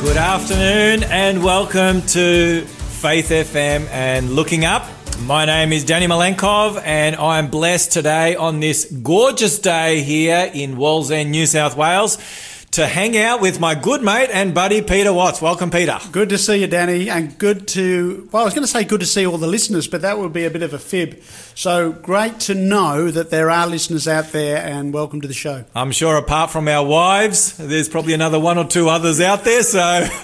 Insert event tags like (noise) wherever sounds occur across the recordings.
Good afternoon and welcome to Faith FM and Looking Up. My name is Danny Malenkov and I'm blessed today on this gorgeous day here in Wallsend, New South Wales to hang out with my good mate and buddy Peter Watts. Welcome, Peter. Good to see you, Danny, and good to, well, I was going to say good to see all the listeners, but that would be a bit of a fib. So great to know that there are listeners out there, and welcome to the show. I'm sure apart from our wives, there's probably another one or two others out there, so (laughs)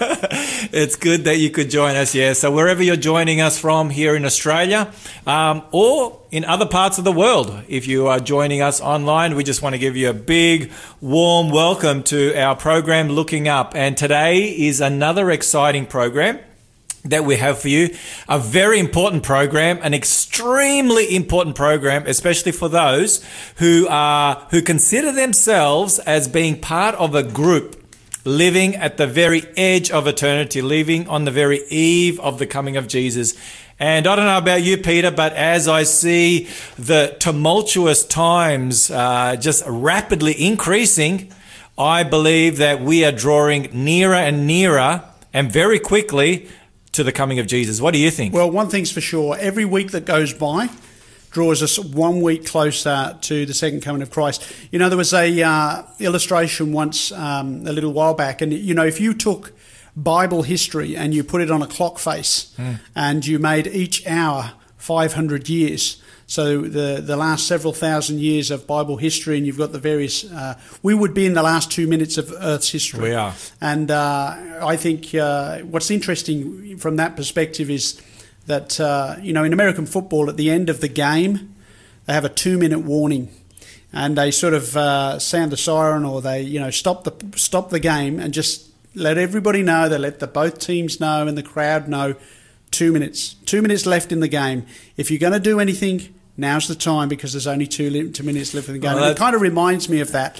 it's good that you could join us, yeah. So wherever you're joining us from here in Australia, um, or in other parts of the world. If you are joining us online, we just want to give you a big, warm welcome to our program, Looking Up. And today is another exciting program that we have for you. A very important program, an extremely important program, especially for those who are, who consider themselves as being part of a group living at the very edge of eternity, living on the very eve of the coming of Jesus. And I don't know about you, Peter, but as I see the tumultuous times uh, just rapidly increasing, I believe that we are drawing nearer and nearer and very quickly to the coming of Jesus. What do you think? Well, one thing's for sure every week that goes by, draws us one week closer to the second coming of Christ. You know, there was a uh, illustration once um, a little while back, and you know, if you took Bible history and you put it on a clock face mm. and you made each hour 500 years. So the, the last several thousand years of Bible history, and you've got the various. Uh, we would be in the last two minutes of Earth's history. We are, and uh, I think uh, what's interesting from that perspective is that uh, you know in American football, at the end of the game, they have a two-minute warning, and they sort of uh, sound the siren or they you know stop the stop the game and just let everybody know. They let the both teams know and the crowd know. Two minutes. Two minutes left in the game. If you're going to do anything, now's the time because there's only two, two minutes left in the game. Well, it kind of reminds me of that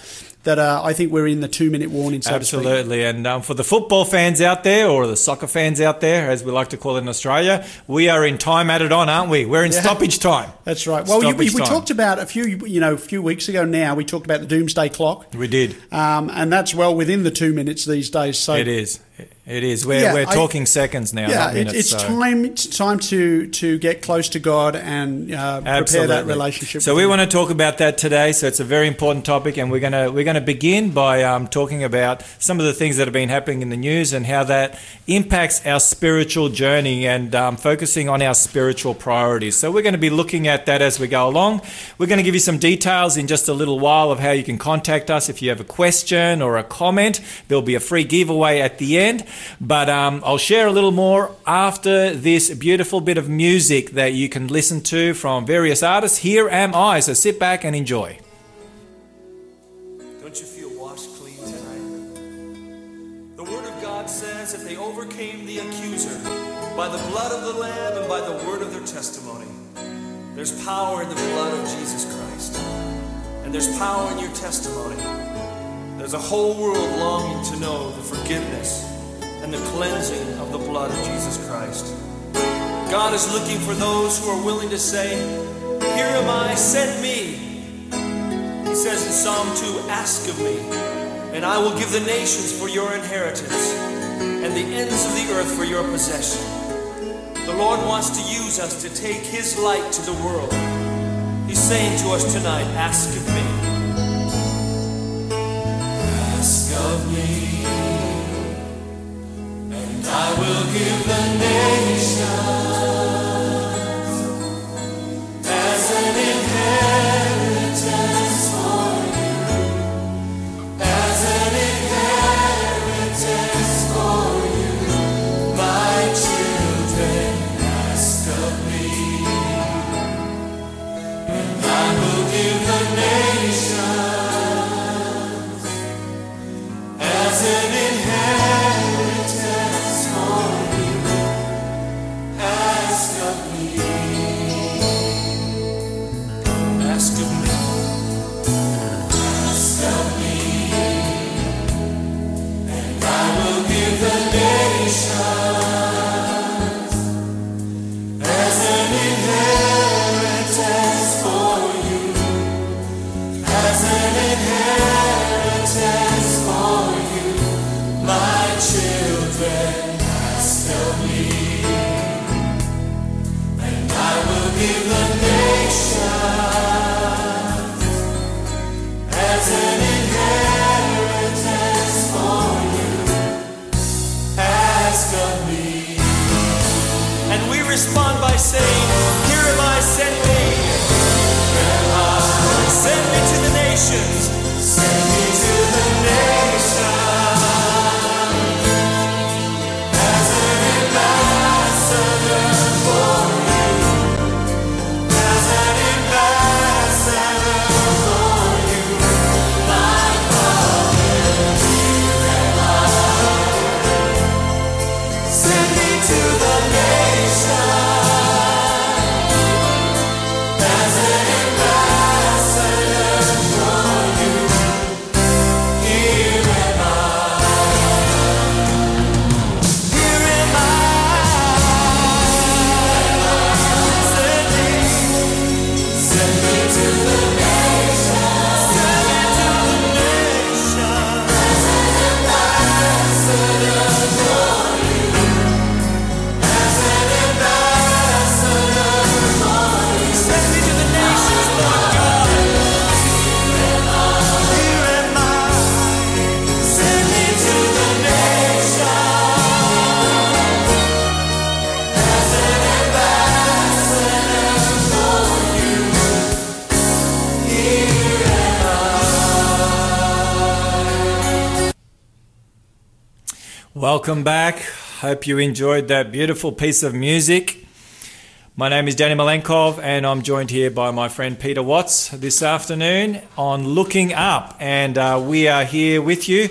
that uh, I think we're in the two minute warning. So Absolutely, and um, for the football fans out there, or the soccer fans out there, as we like to call it in Australia, we are in time added on, aren't we? We're in yeah. stoppage time. That's right. Well, you, we, we talked about a few, you know, a few weeks ago. Now we talked about the doomsday clock. We did, um, and that's well within the two minutes these days. So it is. It is. We're, yeah, we're talking I, seconds now. Yeah, minutes, it's so. time. It's time to to get close to God and uh, prepare that relationship. So we him. want to talk about that today. So it's a very important topic, and we're gonna we're gonna begin by um, talking about some of the things that have been happening in the news and how that impacts our spiritual journey and um, focusing on our spiritual priorities. So we're going to be looking at that as we go along. We're going to give you some details in just a little while of how you can contact us if you have a question or a comment. There'll be a free giveaway at the end. But um, I'll share a little more after this beautiful bit of music that you can listen to from various artists. Here am I, so sit back and enjoy. Don't you feel washed clean tonight? The Word of God says that they overcame the accuser by the blood of the Lamb and by the word of their testimony. There's power in the blood of Jesus Christ, and there's power in your testimony. There's a whole world longing to know the forgiveness and the cleansing of the blood of Jesus Christ. God is looking for those who are willing to say, Here am I, send me. He says in Psalm 2, Ask of me, and I will give the nations for your inheritance, and the ends of the earth for your possession. The Lord wants to use us to take His light to the world. He's saying to us tonight, Ask of me. Ask of me. Will give the nation. Welcome back. Hope you enjoyed that beautiful piece of music. My name is Danny Malenkov, and I'm joined here by my friend Peter Watts this afternoon on Looking Up. And uh, we are here with you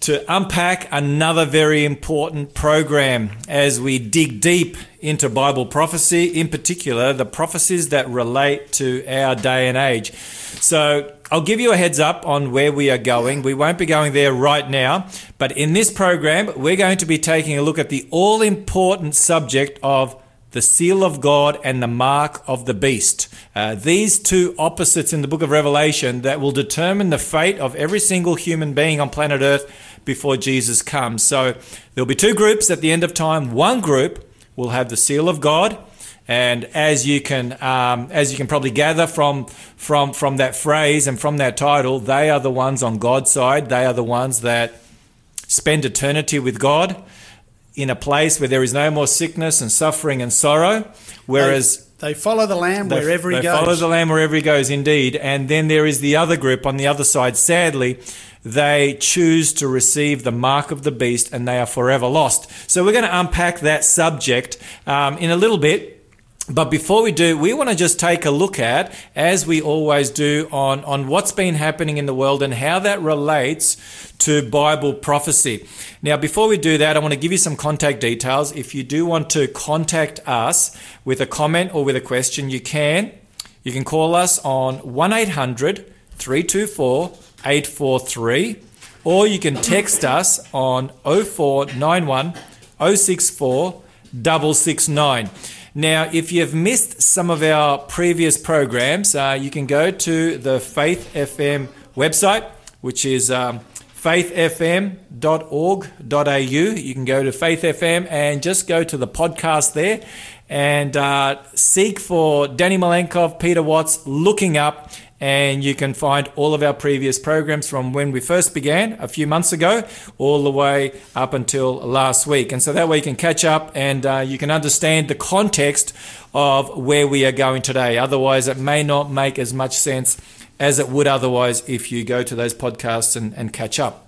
to unpack another very important program as we dig deep into Bible prophecy, in particular, the prophecies that relate to our day and age. So, I'll give you a heads up on where we are going. We won't be going there right now, but in this program, we're going to be taking a look at the all important subject of the seal of God and the mark of the beast. Uh, these two opposites in the book of Revelation that will determine the fate of every single human being on planet Earth before Jesus comes. So there'll be two groups at the end of time. One group will have the seal of God. And as you can, um, as you can probably gather from from from that phrase and from that title, they are the ones on God's side. They are the ones that spend eternity with God in a place where there is no more sickness and suffering and sorrow. Whereas they, they follow the Lamb they, wherever he they goes. follow the Lamb wherever he goes, indeed. And then there is the other group on the other side. Sadly, they choose to receive the mark of the beast and they are forever lost. So we're going to unpack that subject um, in a little bit. But before we do, we want to just take a look at, as we always do, on, on what's been happening in the world and how that relates to Bible prophecy. Now, before we do that, I want to give you some contact details. If you do want to contact us with a comment or with a question, you can. You can call us on 1 800 324 843, or you can text us on 0491 064 669. Now, if you've missed some of our previous programs, uh, you can go to the Faith FM website, which is um, faithfm.org.au. You can go to Faith FM and just go to the podcast there and uh, seek for Danny Malenkov, Peter Watts, looking up, and you can find all of our previous programs from when we first began a few months ago all the way up until last week. And so that way you can catch up and uh, you can understand the context of where we are going today. Otherwise, it may not make as much sense as it would otherwise if you go to those podcasts and, and catch up.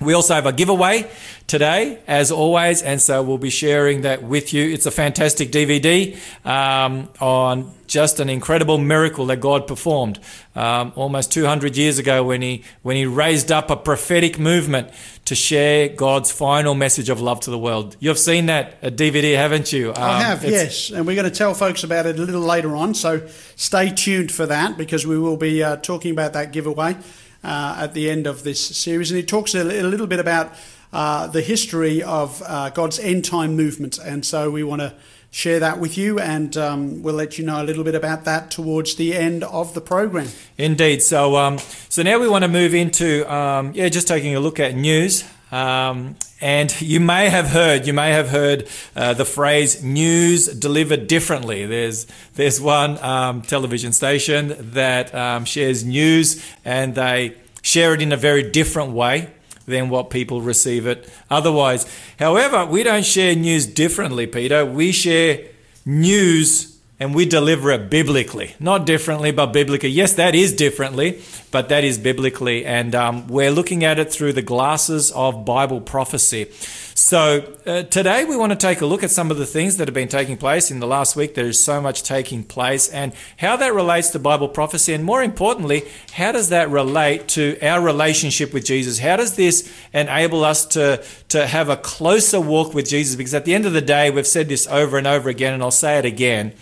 We also have a giveaway today, as always, and so we'll be sharing that with you. It's a fantastic DVD um, on just an incredible miracle that God performed um, almost 200 years ago when he when he raised up a prophetic movement to share God's final message of love to the world. You've seen that DVD, haven't you? Um, I have, yes, and we're going to tell folks about it a little later on. So stay tuned for that because we will be uh, talking about that giveaway uh, at the end of this series, and it talks a, a little bit about uh, the history of uh, God's end time movement, and so we want to share that with you, and um, we'll let you know a little bit about that towards the end of the program. Indeed. So, um, so now we want to move into um, yeah, just taking a look at news. Um, and you may have heard, you may have heard uh, the phrase "news delivered differently." There's there's one um, television station that um, shares news, and they share it in a very different way than what people receive it otherwise. However, we don't share news differently, Peter. We share news and we deliver it biblically, not differently, but biblically. Yes, that is differently, but that is biblically, and um, we're looking at it through the glasses of Bible prophecy. So uh, today we want to take a look at some of the things that have been taking place in the last week. There is so much taking place, and how that relates to Bible prophecy, and more importantly, how does that relate to our relationship with Jesus? How does this enable us to to have a closer walk with Jesus? Because at the end of the day, we've said this over and over again, and I'll say it again.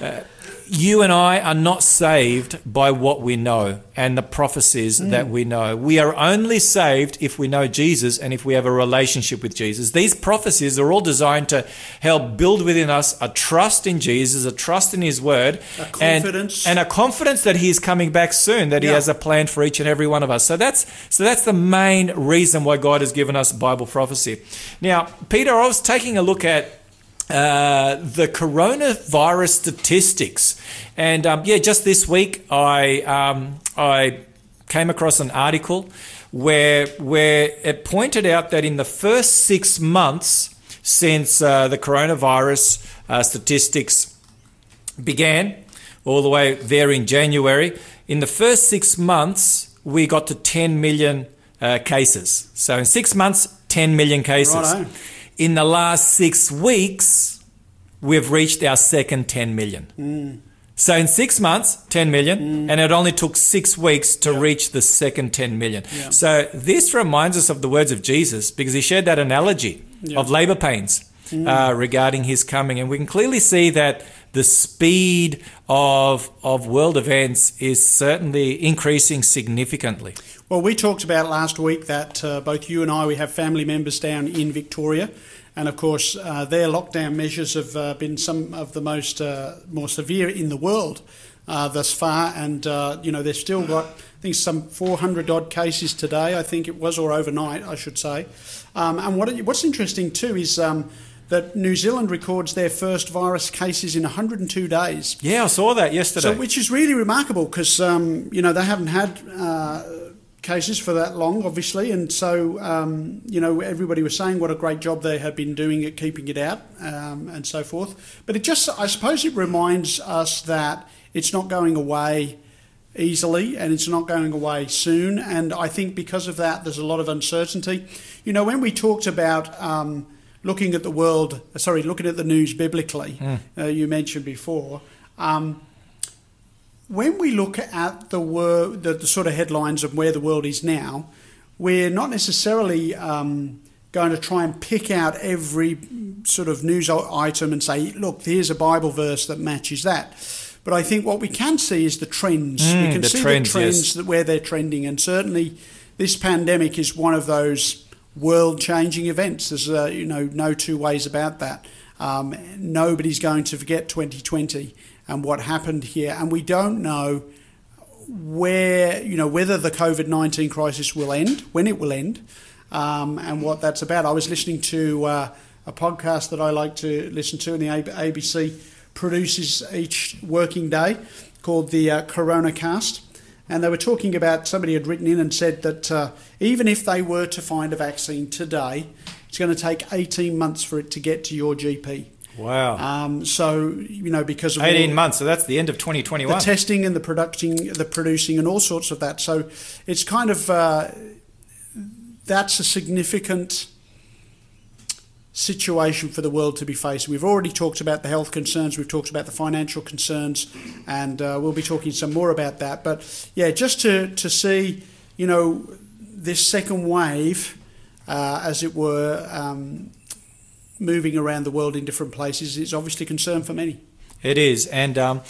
Uh, you and I are not saved by what we know and the prophecies mm. that we know. We are only saved if we know Jesus and if we have a relationship with Jesus. These prophecies are all designed to help build within us a trust in Jesus, a trust in His Word, a confidence, and, and a confidence that He is coming back soon, that yeah. He has a plan for each and every one of us. So that's so that's the main reason why God has given us Bible prophecy. Now, Peter, I was taking a look at uh, the coronavirus statistics. And um, yeah, just this week I um, I came across an article where where it pointed out that in the first six months since uh, the coronavirus uh, statistics began, all the way there in January, in the first six months we got to 10 million uh, cases. So in six months, 10 million cases. In the last six weeks, we've reached our second 10 million. Mm. So in six months, 10 million, and it only took six weeks to reach the second 10 million. Yeah. So this reminds us of the words of Jesus because he shared that analogy Yeah. Mm. of labor pains uh, regarding his coming. And we can clearly see that the speed of, of world events is certainly increasing significantly. Well, we talked about last week that uh, both you and I, we have family members down in Victoria, and of course, uh, their lockdown measures have uh, been some of the most uh, more severe in the world uh, thus far. And uh, you know, they've still got, I think, some 400 odd cases today. I think it was, or overnight, I should say. Um, and what what's interesting too is. Um, that New Zealand records their first virus cases in 102 days. Yeah, I saw that yesterday. So, which is really remarkable because um, you know they haven't had uh, cases for that long, obviously, and so um, you know everybody was saying what a great job they had been doing at keeping it out um, and so forth. But it just, I suppose, it reminds us that it's not going away easily and it's not going away soon. And I think because of that, there's a lot of uncertainty. You know, when we talked about um, looking at the world, sorry, looking at the news biblically, uh, you mentioned before. Um, when we look at the, wor- the, the sort of headlines of where the world is now, we're not necessarily um, going to try and pick out every sort of news item and say, look, here's a Bible verse that matches that. But I think what we can see is the trends. we Mm, can the see trends, the trends yes. that where they're trending, and certainly this pandemic is one of those world-changing events. There's uh, you know no two ways about that. Um, nobody's going to forget 2020 and what happened here, and we don't know where you know whether the COVID nineteen crisis will end, when it will end, um, and what that's about. I was listening to uh, a podcast that I like to listen to, and the ABC produces each working day called the uh, Coronacast. And they were talking about somebody had written in and said that uh, even if they were to find a vaccine today, it's going to take 18 months for it to get to your GP. Wow. Um, so, you know, because of all- 18 months, so that's the end of twenty twenty one. the 2021. testing and the producing, the producing, and all sorts of that. So it's kind of uh, that's a significant situation for the world to be facing. We've already talked about the health concerns, we've talked about the financial concerns, and uh, we'll be talking some more about that. But yeah, just to to see, you know, this second wave, uh, as it were. Um, Moving around the world in different places is obviously a concern for many. It is, and um,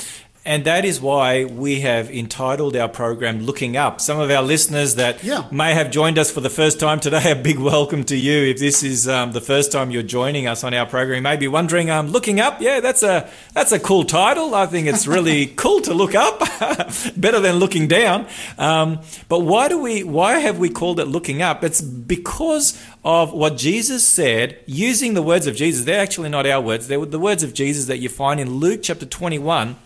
and that is why we have entitled our program "Looking Up." Some of our listeners that Yeah. may have joined us for the first time today, a big welcome to you. If this is um, the first time you're joining us on our program, you may be wondering, um, "Looking Up, yeah, that's a that's a cool title. I think it's really (laughs) cool to look up, (laughs) better than looking down." Um, but why do we? Why have we called it "Looking Up"? It's because of what Jesus said, using the words of Jesus. They're actually not our words; they're the words of Jesus that you find in Luke chapter 21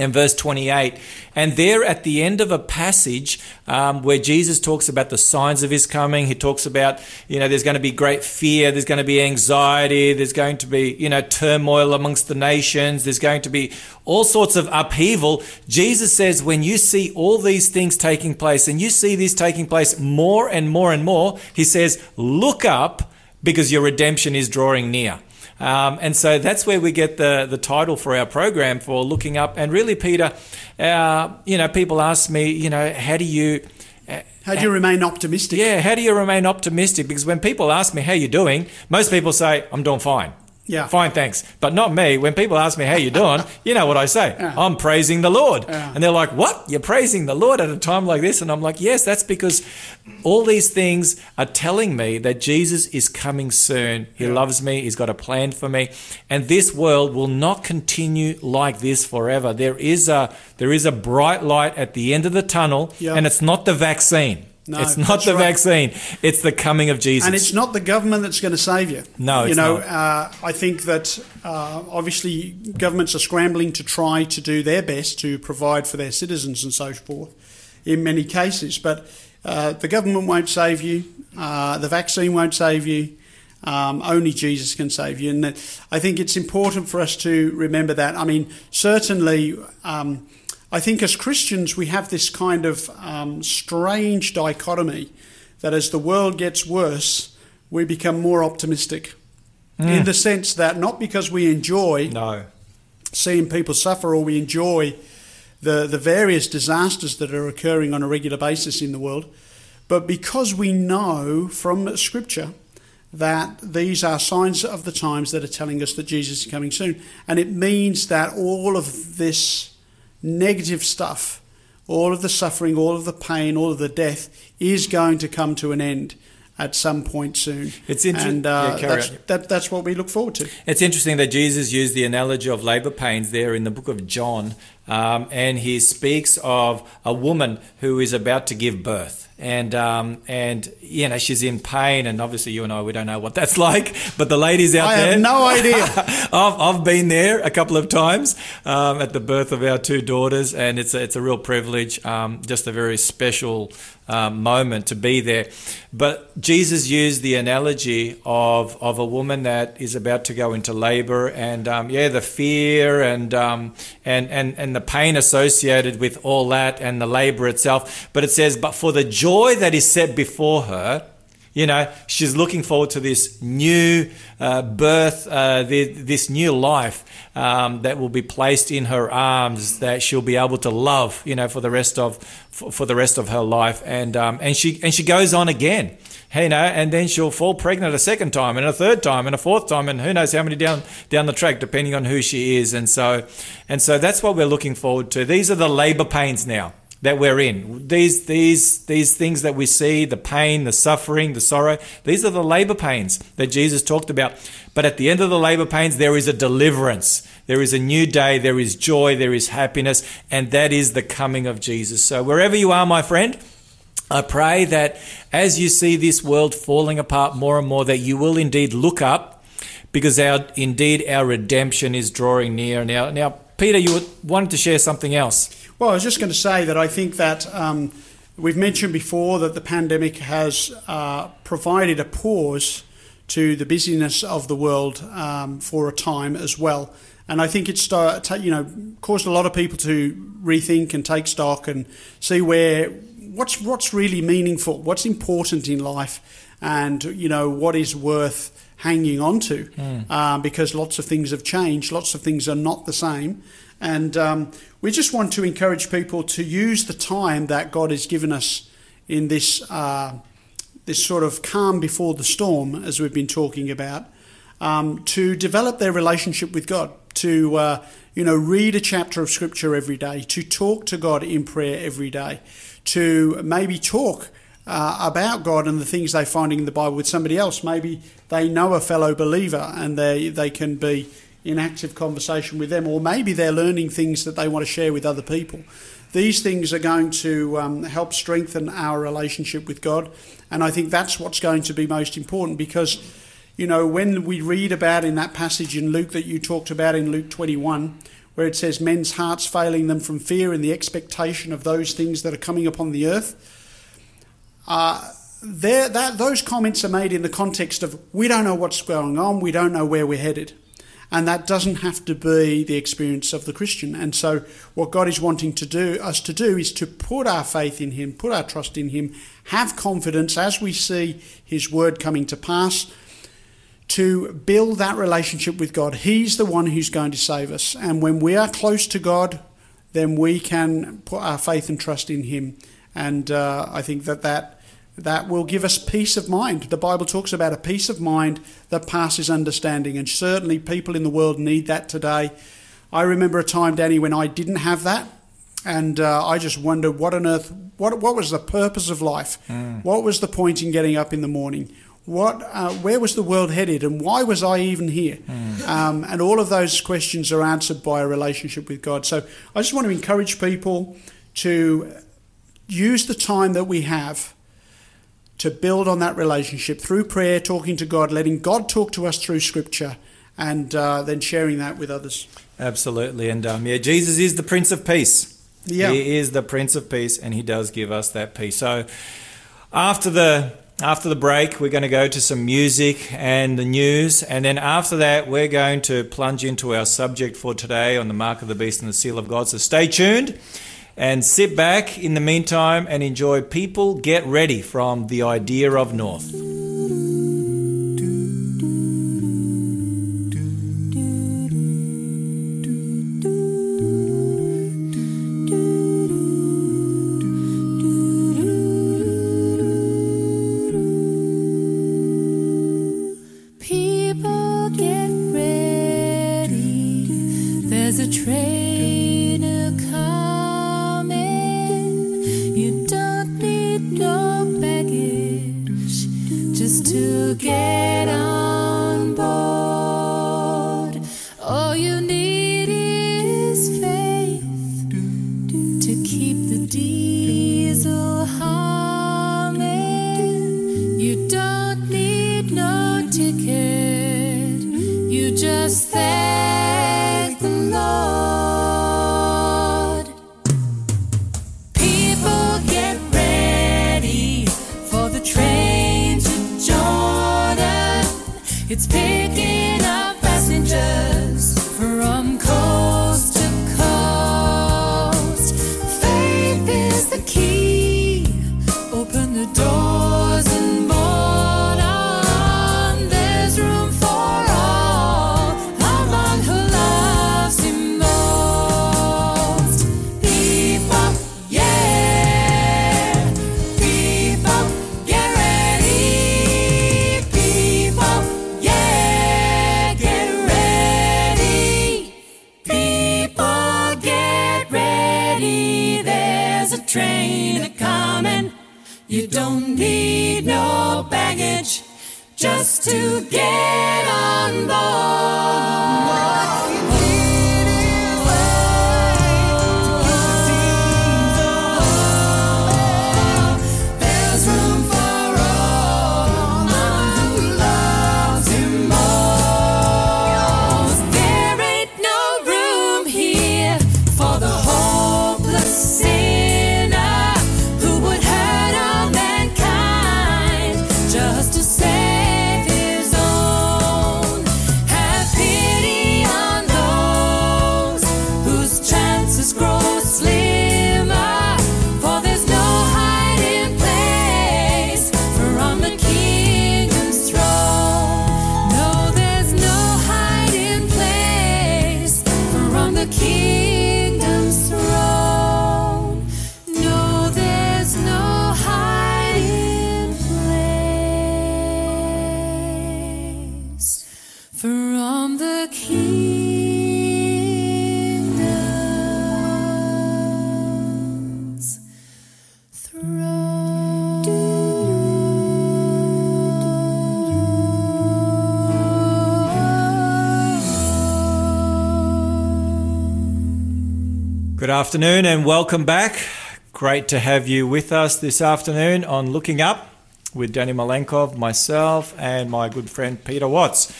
and verse 28. And there at the end of a passage um, where Jesus talks about the signs of his coming, he talks about, you know, there's going to be great fear, there's going to be anxiety, there's going to be, you know, turmoil amongst the nations, there's going to be all sorts of upheaval. Jesus says, when you see all these things taking place and you see this taking place more and more and more, he says, look up because your redemption is drawing near. Um, and so that's where we get the, the title for our program for looking up. And really, Peter, uh, you know, people ask me, you know, how do you, uh, How do you remain optimistic? yeah, how do you remain optimistic? Because when people ask me how you're doing, most people say I'm doing fine. Yeah. Fine, thanks. But not me. When people ask me how you doing, (laughs) you know what I say. Yeah. I'm praising the Lord. Yeah. And they're like, "What? You're praising the Lord at a time like this?" And I'm like, "Yes, that's because all these things are telling me that Jesus is coming soon. He Yeah. loves me. He's got a plan for me, and this world will not continue like this forever. There is a there is a bright light at the end of the tunnel, and it's not the vaccine. No, it's not the right. vaccine. It's the coming of Jesus. And it's not the government that's going to save you. No, you it's know, not. Uh, I think that uh, obviously governments are scrambling to try to do their best to provide for their citizens and so forth, in many cases. But uh, the government won't save you. Uh, the vaccine won't save you. Um, only Jesus can save you, and that, I think it's important for us to remember that. I mean, certainly. Um, I think as Christians, we have this kind of um, strange dichotomy that as the world gets worse, we become more optimistic. In the sense that not because we enjoy No. seeing people suffer or we enjoy the, the various disasters that are occurring on a regular basis in the world, but because we know from Scripture that these are signs of the times that are telling us that Jesus is coming soon. And it means that all of this negative stuff, all of the suffering, all of the pain, all of the death is going to come to an end at some point soon. It's inter- and uh, Yeah, that's, that, that's what we look forward to. It's interesting that Jesus used the analogy of labor pains there in the book of John, um, and he speaks of a woman who is about to give birth. And um, and you know she's in pain, and obviously you and I we don't know what that's (laughs) like. But the ladies out I there, have no idea. (laughs) I've, I've been there a couple of times um, at the birth of our two daughters, and it's a, it's a real privilege, um, just a very special um, moment to be there. But Jesus used the analogy of, of a woman that is about to go into labor, and um, yeah, the fear and, um, and and and the pain associated with all that, and the labor itself. But it says, but for the joy that is set before her. You know, she's looking forward to this new uh, birth, uh, the, this new life um, that will be placed in her arms, that she'll be able to love. You know, for the rest of for, for the rest of her life, and um, and she and she goes on again. You know, and then she'll fall pregnant a second time, and a third time, and a fourth time, and who knows how many down down the track, depending on who she is. And so, and so that's what we're looking forward to. These are the labour pains now that we're in. These these these things that we see, the pain, the suffering, the sorrow, these are the labor pains that Jesus talked about. But at the end of the labor pains there is a deliverance. There is a new day, there is joy, there is happiness, and that is the coming of Jesus. So wherever you are, my friend, I pray that as you see this world falling apart more and more that you will indeed look up because our indeed our redemption is drawing near. Now now Peter you wanted to share something else. Well, I was just going to say that I think that um, we've mentioned before that the pandemic has uh, provided a pause to the busyness of the world um, for a time as well. And I think it's uh, you know caused a lot of people to rethink and take stock and see where what's what's really meaningful, what's important in life, and you know what is worth hanging on to, um, because lots of things have changed, lots of things are not the same, and um, we just want to encourage people to use the time that God has given us in this uh, this sort of calm before the storm, as we've been talking about, um, to develop their relationship with God, to uh, you know read a chapter of Scripture every day, to talk to God in prayer every day, to maybe talk. Uh, about God and the things they're finding in the Bible with somebody else. Maybe they know a fellow believer and they, they can be in active conversation with them, or maybe they're learning things that they want to share with other people. These things are going to um, help strengthen our relationship with God, and I think that's what's going to be most important because, you know, when we read about in that passage in Luke that you talked about in Luke 21, where it says men's hearts failing them from fear and the expectation of those things that are coming upon the earth, uh, there, that, those comments are made in the context of we don't know what's going on, we don't know where we're headed. And that doesn't have to be the experience of the Christian. And so, what God is wanting to do us to do is to put our faith in Him, put our trust in Him, have confidence as we see His word coming to pass, to build that relationship with God. He's the one who's going to save us. And when we are close to God, then we can put our faith and trust in Him. And uh, I think that, that that will give us peace of mind. The Bible talks about a peace of mind that passes understanding, and certainly people in the world need that today. I remember a time, Danny, when I didn't have that, and uh, I just wondered what on earth, what what was the purpose of life? What was the point in getting up in the morning? What, uh, where was the world headed, and why was I even here? Um, and all of those questions are answered by a relationship with God. So I just want to encourage people to use the time that we have to build on that relationship through prayer, talking to God, letting God talk to us through Scripture, and uh, then sharing that with others. Absolutely, and um, yeah, Jesus is the Prince of Peace. Yeah. he is the Prince of Peace, and he does give us that peace. So, after the after the break, we're going to go to some music and the news, and then after that, we're going to plunge into our subject for today on the mark of the beast and the seal of God. So, stay tuned and sit back in the meantime and enjoy People Get Ready from the Idea of North. Afternoon and welcome back. Great to have you with us this afternoon on Looking Up with Danny Malenkov, myself, and my good friend Peter Watts.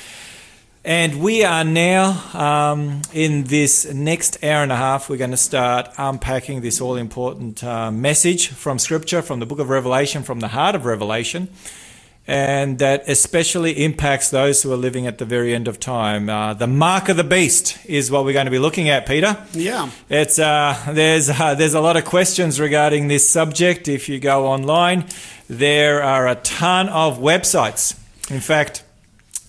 And we are now um, in this next hour and a half. We're going to start unpacking this all important uh, message from Scripture, from the book of Revelation, from the heart of Revelation, and that especially impacts those who are living at the very end of time. Uh, the mark of the beast is what we're going to be looking at, Peter. Yeah. It's uh, there's uh, there's a lot of questions regarding this subject. If you go online, there are a ton of websites. In fact,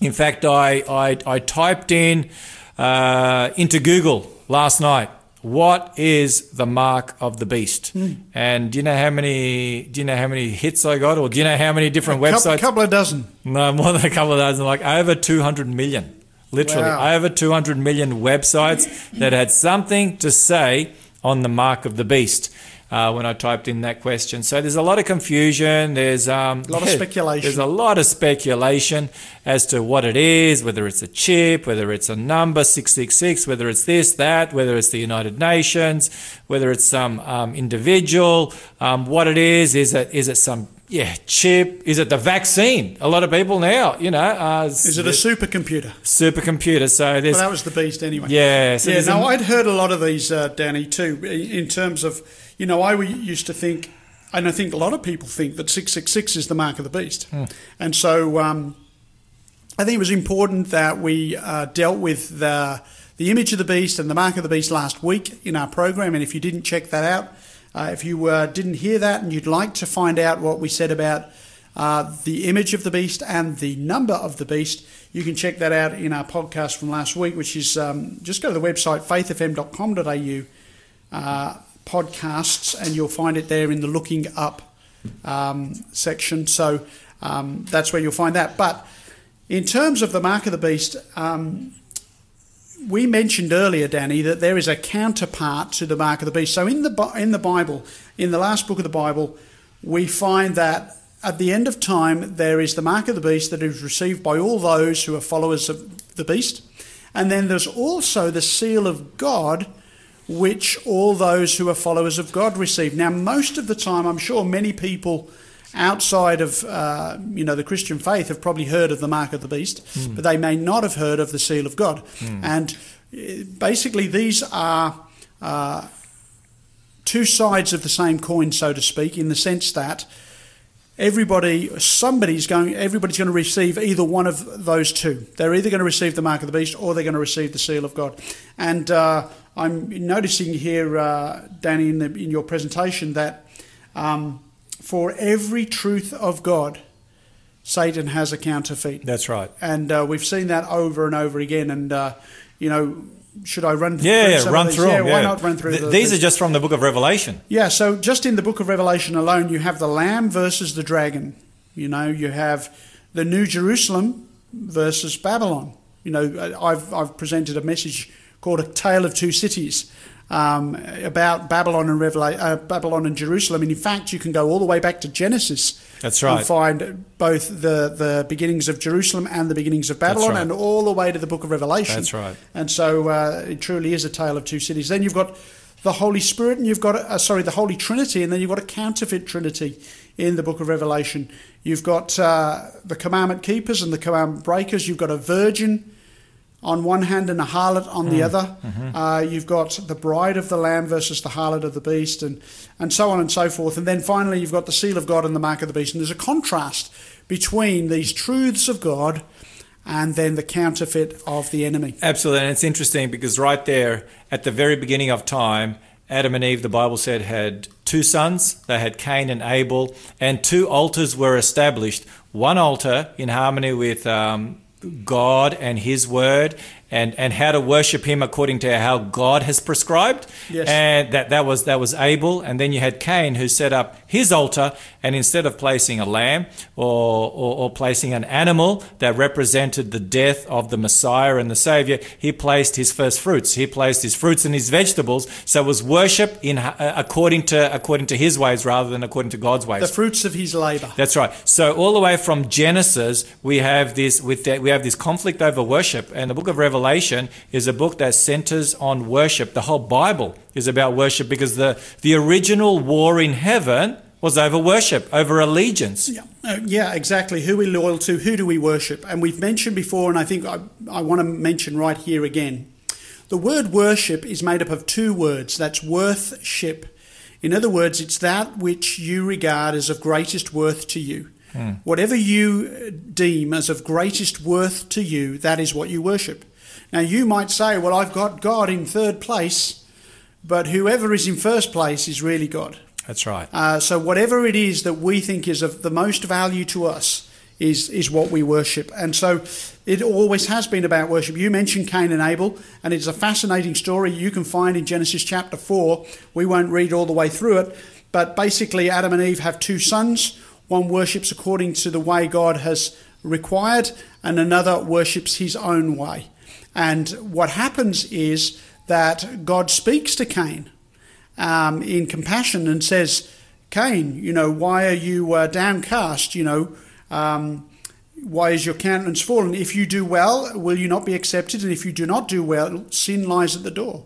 in fact, I I, I typed in uh, into Google last night. What is the mark of the beast? Hmm. And do you know how many? Do you know how many hits I got, or do you know how many different A websites? A couple of dozen. No, more than a couple of dozen, like over 200 million. Literally, Wow. over 200 million websites that had something to say on the mark of the beast. Uh, when I typed in that question, so there's a lot of confusion. There's um, A lot of (laughs) speculation. There's a lot of speculation as to what it is, whether it's a chip, whether it's a number six six six, whether it's this that, whether it's the United Nations, whether it's some um, individual. Um, what it is is it is it some yeah chip? Is it the vaccine? A lot of people now, you know, uh, Is it a supercomputer? supercomputer? So there's Well, that was the beast anyway. yeah, so yeah, there's no, a- I'd heard a lot of these, uh, Danny, too, in terms of, you know, I used to think, and I think a lot of people think that 666 is the mark of the beast. Hmm. And so um, I think it was important that we uh, dealt with the, the image of the beast and the mark of the beast last week in our program. And if you didn't check that out, uh, if you uh, didn't hear that and you'd like to find out what we said about uh, the image of the beast and the number of the beast, you can check that out in our podcast from last week, which is um, just go to the website faithfm.com.au uh, podcasts, and you'll find it there in the looking up um, section. So um, that's where you'll find that. But in terms of the mark of the beast, um, we mentioned earlier, Danny, that there is a counterpart to the mark of the beast. So in the in the Bible, in the last book of the Bible, we find that at the end of time, there is the mark of the beast that is received by all those who are followers of the beast. And then there's also the seal of God, which all those who are followers of God receive. Now, most of the time, I'm sure many people outside of uh, you know the Christian faith have probably heard of the mark of the beast, but they may not have heard of the seal of God. And uh, basically, these are uh, two sides of the same coin, so to speak, in the sense that everybody, somebody's going, everybody's going to receive either one of those two. They're either going to receive the mark of the beast or they're going to receive the seal of God. And uh, I'm noticing here, uh, Danny, in, the, in your presentation, that um, for every truth of God, Satan has a counterfeit. That's right. And uh, we've seen that over and over again. And, uh, you know, should I run Yeah, through yeah, run through Yeah, them. why yeah. not run through Th- the, These the- are just from the book of Revelation. yeah, so just in the book of Revelation alone, you have the Lamb versus the dragon. You know, you have the New Jerusalem versus Babylon. You know, I've, I've presented a message called A Tale of Two Cities um, about Babylon and Revela- uh, Babylon and Jerusalem. And in fact, you can go all the way back to Genesis. That's right. And find both the, the beginnings of Jerusalem and the beginnings of Babylon right. and all the way to the book of Revelation. That's right. And so uh, it truly is a tale of two cities. Then you've got the Holy Spirit, and you've got uh, sorry the Holy Trinity, and then you've got a counterfeit Trinity in the Book of Revelation. You've got uh, the commandment keepers and the commandment breakers. You've got a virgin on one hand and a harlot on the other. Uh, you've got the bride of the Lamb versus the harlot of the beast, and and so on and so forth. And then finally, you've got the seal of God and the mark of the beast. And there's a contrast between these truths of God and then the counterfeit of the enemy. Absolutely. And it's interesting because right there at the very beginning of time, Adam and Eve, the Bible said, had two sons. They had Cain and Abel, and two altars were established. One altar in harmony with um, God and His Word, and, and how to worship Him according to how God has prescribed. Yes. And that, that was that was Abel, and then you had Cain who set up his altar, and instead of placing a lamb or, or, or placing an animal that represented the death of the Messiah and the Savior, he placed his first fruits. He placed his fruits and his vegetables. So it was worship in uh, according to according to his ways rather than according to God's ways. The fruits of his labour. That's right. So all the way from Genesis, we have this with that we have this conflict over worship, and the book of Revelation is a book that centers on worship. The whole Bible is about worship because the the original war in heaven was over worship, over allegiance. Yeah, uh, yeah, exactly. Who are we loyal to? Who do we worship? And we've mentioned before, and I think I, I want to mention right here again. The word worship is made up of two words. That's worthship. In other words, it's that which you regard as of greatest worth to you. Whatever you deem as of greatest worth to you, that is what you worship. Now, you might say, well, I've got God in third place, but whoever is in first place is really God. That's right. Uh, so whatever it is that we think is of the most value to us is is what we worship, and so it always has been about worship. You mentioned Cain and Abel, and it's a fascinating story you can find in Genesis chapter four. We won't read all the way through it, but basically Adam and Eve have two sons. One worships according to the way God has required, and another worships his own way. And what happens is that God speaks to Cain um, in compassion and says, Cain, you know, why are you uh, downcast? You know, um, why is your countenance fallen? If you do well, will you not be accepted? And if you do not do well, sin lies at the door.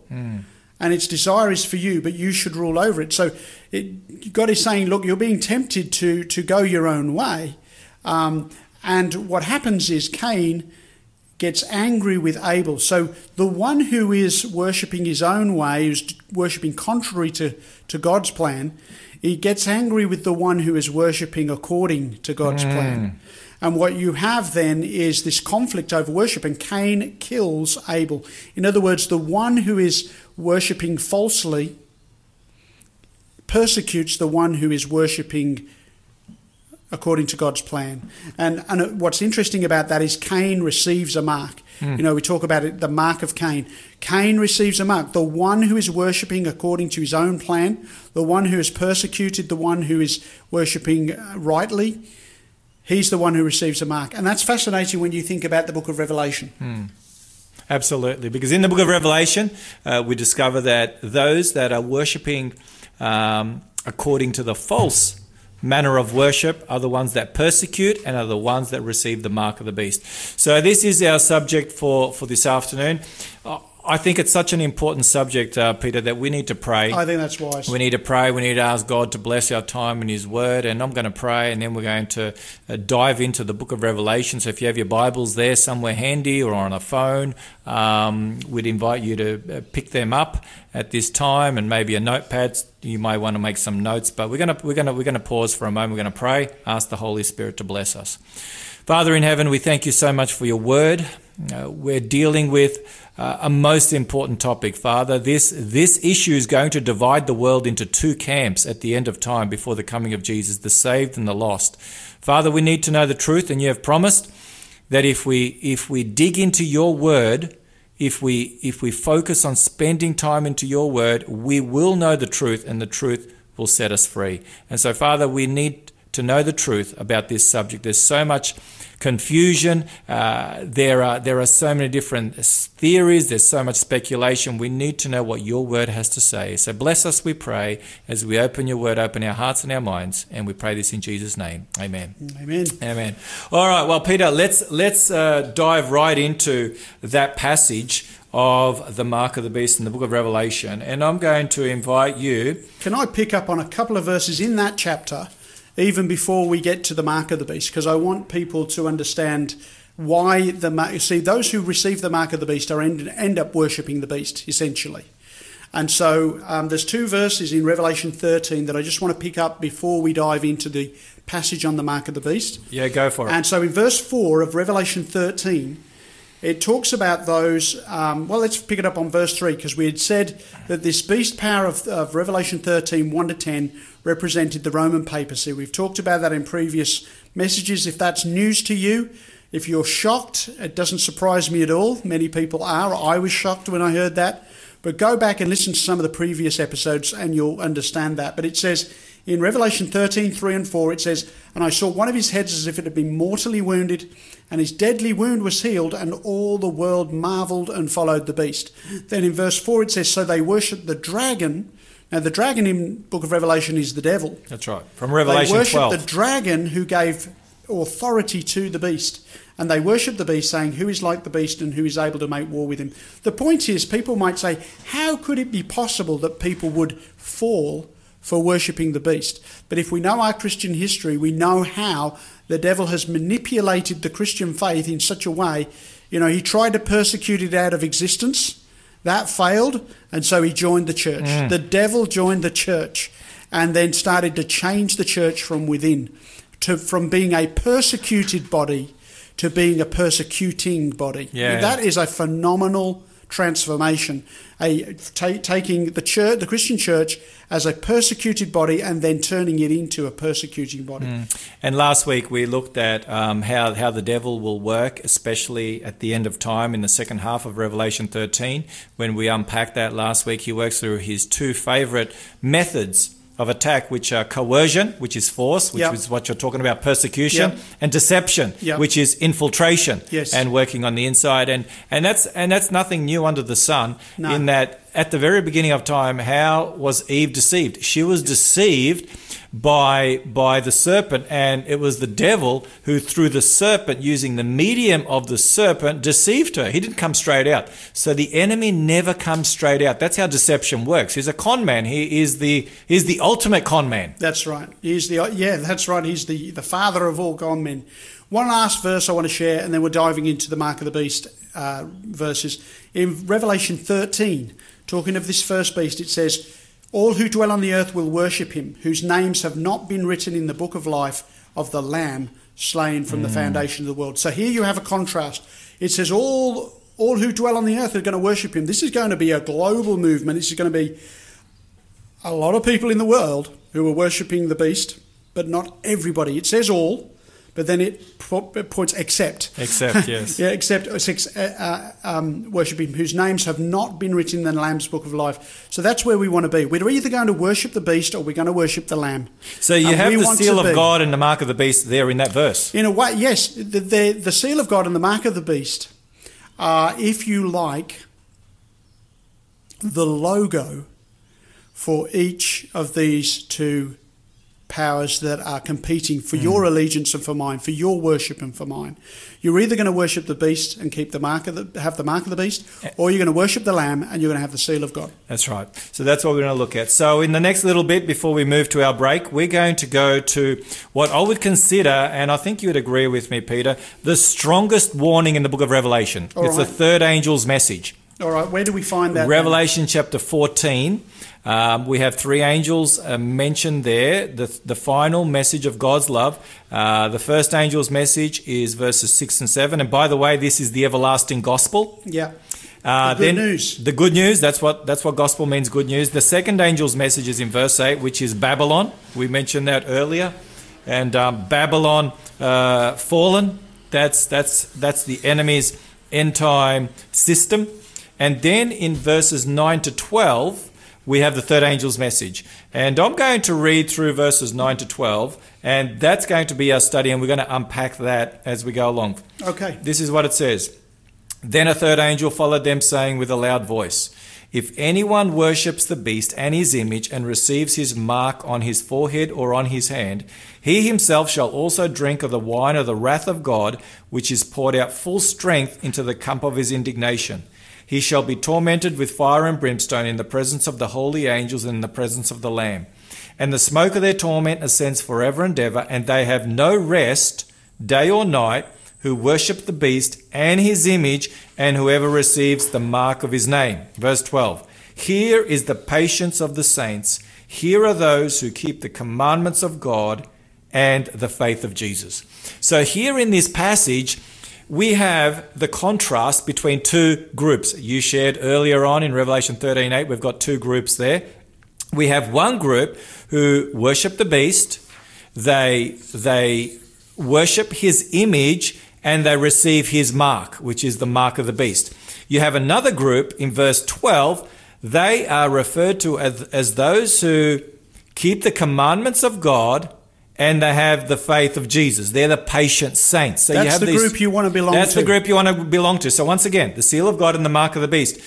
And its desire is for you, but you should rule over it. So it, God is saying, look, you're being tempted to, to go your own way. Um, and what happens is Cain gets angry with Abel. So the one who is worshipping his own way, who's worshipping contrary to, to God's plan, he gets angry with the one who is worshipping according to God's hmm. plan. And what you have then is this conflict over worship, and Cain kills Abel. In other words, the one who is worshipping falsely persecutes the one who is worshipping according to God's plan. And and what's interesting about that is Cain receives a mark. You know, we talk about it, the mark of Cain. Cain receives a mark. The one who is worshipping according to his own plan, the one who is persecuted, the one who is worshipping uh, rightly, he's the one who receives a mark. And that's fascinating when you think about the book of Revelation. Absolutely, because in the book of Revelation, uh, we discover that those that are worshipping um, according to the false manner of worship are the ones that persecute and are the ones that receive the mark of the beast. So this is our subject for, for this afternoon. Uh, I think it's such an important subject, uh, Peter, that we need to pray. I think that's wise. We need to pray. We need to ask God to bless our time in His Word. And I'm going to pray, and then we're going to uh, dive into the book of Revelation. So if you have your Bibles there somewhere handy or on a phone, um, we'd invite you to uh, pick them up at this time, and maybe a notepad. You might want to make some notes. But we're going to we're going to we're going to pause for a moment. We're going to pray. Ask the Holy Spirit to bless us. Father in heaven, we thank you so much for your Word. Uh, we're dealing with uh, a most important topic, Father. This, this issue is going to divide the world into two camps at the end of time before the coming of Jesus the saved and the lost. Father, we need to know the truth, and you have promised that if we, if we dig into your word, if we, if we focus on spending time into your word, we will know the truth, and the truth will set us free. And so, Father, we need to know the truth about this subject. There's so much confusion. Uh, there are there are so many different theories. There's so much speculation. We need to know what Your Word has to say. So bless us, we pray, as we open Your Word, open our hearts and our minds, and we pray this in Jesus' name. Amen. Amen. Amen. All right. Well, Peter, let's let's uh, dive right into that passage of the mark of the beast in the book of Revelation, and I'm going to invite you. Can I pick up on a couple of verses in that chapter, even before we get to the mark of the beast? Because I want people to understand why the mark. See, those who receive the mark of the beast are end, end up worshipping the beast essentially. And so um, there's two verses in Revelation 13 that I just want to pick up before we dive into the passage on the mark of the beast. Yeah, go for it. And so in verse 4 of Revelation 13, it talks about those. Um, well, let's pick it up on verse 3 because we had said that this beast power of, of Revelation 13, 1 to 10, represented the Roman papacy. We've talked about that in previous messages. If that's news to you, if you're shocked, it doesn't surprise me at all. Many people are. I was shocked when I heard that. But go back and listen to some of the previous episodes and you'll understand that. But it says in Revelation 13, 3 and 4, it says, And I saw one of his heads as if it had been mortally wounded, and his deadly wound was healed, and all the world marveled and followed the beast. Then in verse 4 it says, So they worshipped the dragon. Now the dragon in book of Revelation is the devil. That's right. From Revelation they worshipped 12. the dragon who gave authority to the beast. And they worshipped the beast, saying, Who is like the beast and who is able to make war with him? The point is, people might say, How could it be possible that people would fall for worshipping the beast? But if we know our Christian history, we know how the devil has manipulated the Christian faith in such a way. You know, he tried to persecute it out of existence. That failed, and so he joined the church. Mm. The devil joined the church and then started to change the church from within, to, from being a persecuted body to being a persecuting body. Yeah. That is a phenomenal transformation. A taking the church, the Christian church, as a persecuted body and then turning it into a persecuting body. And last week we looked at um, how, how the devil will work, especially at the end of time in the second half of Revelation 13. When we unpacked that last week, he works through his two favorite methods of attack, which are coercion, which is force, which Yep. is what you're talking about, persecution, Yep. and deception, Yep. which is infiltration Yes. and working on the inside. And, and that's and that's nothing new under the sun No. in that at the very beginning of time, how was Eve deceived? She was deceived by by the serpent, and it was the devil who, through the serpent, using the medium of the serpent, deceived her. He didn't come straight out. So the enemy never comes straight out. That's how deception works. He's a con man. He is the he's the ultimate con man. That's right. He's the yeah, that's right. He's the, the father of all con men. One last verse I want to share, and then we're diving into the mark of the beast uh, verses in Revelation 13. Talking of this first beast, it says, "All who dwell on the earth will worship him, whose names have not been written in the book of life of the Lamb slain from the foundation of the world." So here you have a contrast. It says all all who dwell on the earth are going to worship him. This is going to be a global movement. This is going to be a lot of people in the world who are worshipping the beast, but not everybody. It says all, but then it, po- points except. Except, (laughs) yes. yeah, except uh, uh, um, worshipping whose names have not been written in the Lamb's book of life. So that's where we want to be. We're either going to worship the beast or we're going to worship the Lamb. So you And have the seal of be- God and the mark of the beast there in that verse. In a way, yes, the, the, the seal of God and the mark of the beast are, if you like, the logo for each of these two powers that are competing for hmm. your allegiance and for mine, for your worship and for mine. You're either going to worship the beast and keep the mark of the have the mark of the beast, eh. or you're going to worship the lamb and you're going to have the seal of God. That's right. So that's what we're going to look at. So in the next little bit, before we move to our break, we're going to go to what I would consider, and I think you would agree with me, Peter, the strongest warning in the book of Revelation. All it's right. the third angel's message. All right, where do we find that? then? Revelation chapter 14. Um, we have three angels uh, mentioned there. The, the final message of God's love. Uh, the first angel's message is verses 6 and 7. And by the way, this is the everlasting gospel. Yeah. Uh, The good then news. The good news. That's what that's what gospel means. Good news. The second angel's message is in verse eight, which is Babylon. We mentioned that earlier, and um, Babylon uh, fallen. That's that's that's the enemy's end time system. And then in verses nine to twelve, we have the third angel's message. And I'm going to read through verses nine to twelve, and that's going to be our study, and we're going to unpack that as we go along. Okay. This is what it says. Then a third angel followed them, saying with a loud voice, If anyone worships the beast and his image and receives his mark on his forehead or on his hand, he himself shall also drink of the wine of the wrath of God, which is poured out full strength into the cup of his indignation. He shall be tormented with fire and brimstone in the presence of the holy angels and in the presence of the Lamb. And the smoke of their torment ascends forever and ever, and they have no rest, day or night, who worship the beast and his image, and whoever receives the mark of his name. Verse 12 Here is the patience of the saints. Here are those who keep the commandments of God and the faith of Jesus. So, here in this passage, we have the contrast between two groups. You shared earlier on in Revelation 13 8, we've got two groups there. We have one group who worship the beast, they, they worship his image, and they receive his mark, which is the mark of the beast. You have another group in verse 12, they are referred to as, as those who keep the commandments of God and they have the faith of Jesus. They're the patient saints. So That's you have the these- group you want to belong That's to. That's the group you want to belong to. So once again, the seal of God and the mark of the beast.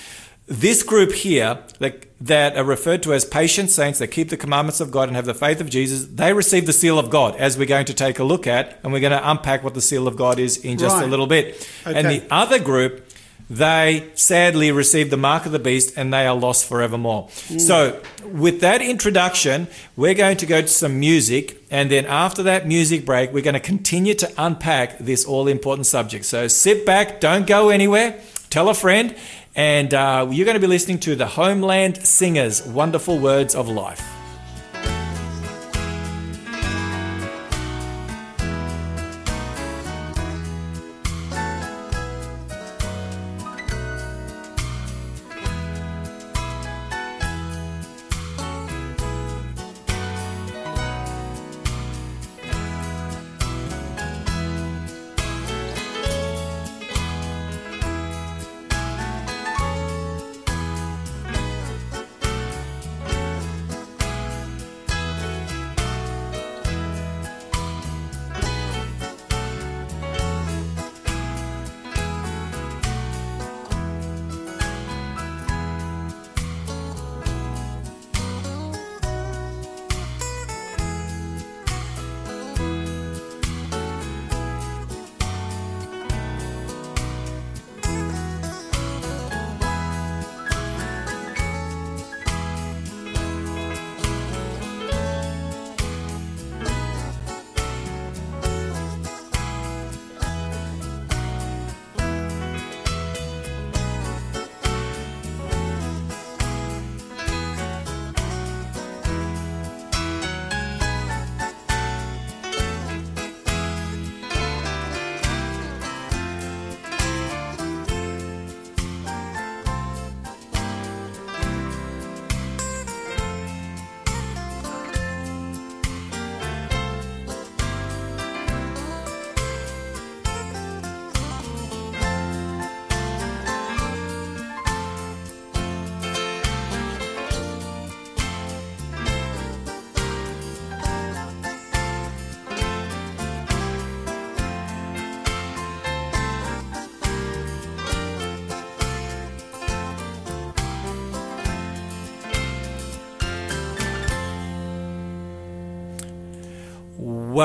This group here that, that are referred to as patient saints that keep the commandments of God and have the faith of Jesus, they receive the seal of God, as we're going to take a look at, and we're going to unpack what the seal of God is in just a little bit. And the other group, they sadly receive the mark of the beast and they are lost forevermore. So, with that introduction, we're going to go to some music, and then after that music break, we're going to continue to unpack this all important subject. So, sit back, don't go anywhere, tell a friend, and uh, you're going to be listening to the Homeland Singers' wonderful words of life.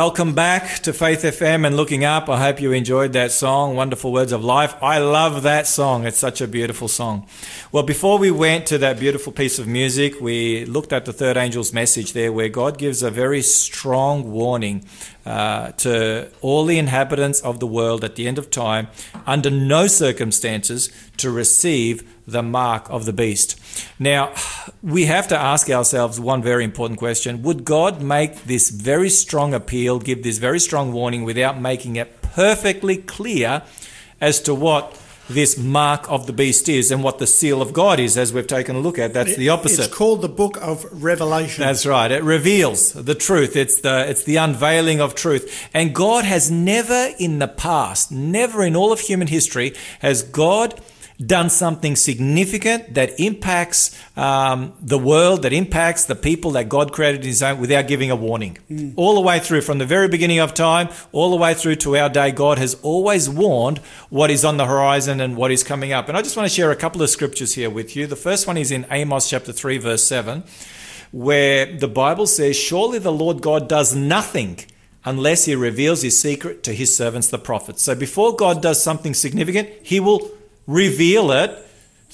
Welcome back to Faith FM and Looking Up. I hope you enjoyed that song, Wonderful Words of Life. I love that song. It's such a beautiful song. Well, before we went to that beautiful piece of music, we looked at the third angel's message there, where God gives a very strong warning uh, to all the inhabitants of the world at the end of time, under no circumstances, to receive the mark of the beast. Now, we have to ask ourselves one very important question Would God make this very strong appeal, give this very strong warning, without making it perfectly clear as to what this mark of the beast is and what the seal of God is, as we've taken a look at? That's the opposite. It's called the Book of Revelation. That's right. It reveals the truth. It's the it's the unveiling of truth. And God has never in the past, never in all of human history, has God done something significant that impacts um, the world, that impacts the people that God created in His own without giving a warning. All the way through, from the very beginning of time, all the way through to our day, God has always warned what is on the horizon and what is coming up. And I just want to share a couple of scriptures here with you. The first one is in Amos chapter 3, verse 7, where the Bible says, Surely the Lord God does nothing unless he reveals his secret to his servants, the prophets. So before God does something significant, he will reveal it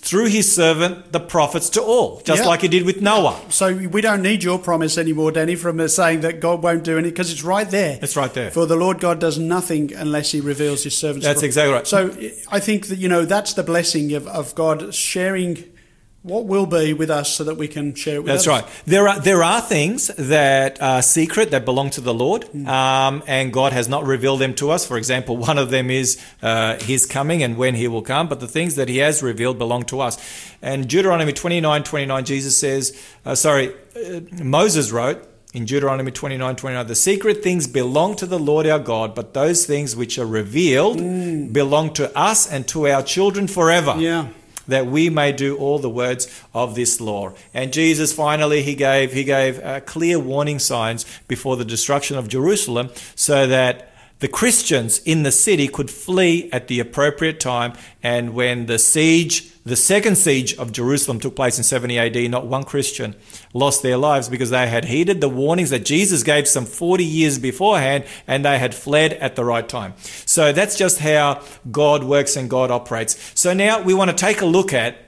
through his servant, the prophets, to all, just Yeah. like he did with Noah. So we don't need your promise anymore, Danny, from saying that God won't do anything because it's right there. It's right there. For the Lord God does nothing unless He reveals His servants. That's exactly right. So I think that you know that's the blessing of, of God sharing what will be with us, so that we can share it with That's others. right. There are there are things that are secret that belong to the Lord, um, and God has not revealed them to us. For example, (laughs) one of them is uh, His coming and when He will come. But the things that He has revealed belong to us. And Deuteronomy twenty nine twenty nine, Jesus says, uh, sorry, uh, Moses wrote. In Deuteronomy 29 29, the secret things belong to the Lord our God, but those things which are revealed belong to us and to our children forever Yeah. That we may do all the words of this law. And Jesus finally he gave he gave uh, clear warning signs before the destruction of Jerusalem so that the Christians in the city could flee at the appropriate time and when the siege the second siege of Jerusalem took place in 70 AD not one Christian lost their lives because they had heeded the warnings that Jesus gave some 40 years beforehand and they had fled at the right time. So that's just how God works and God operates. So now we want to take a look at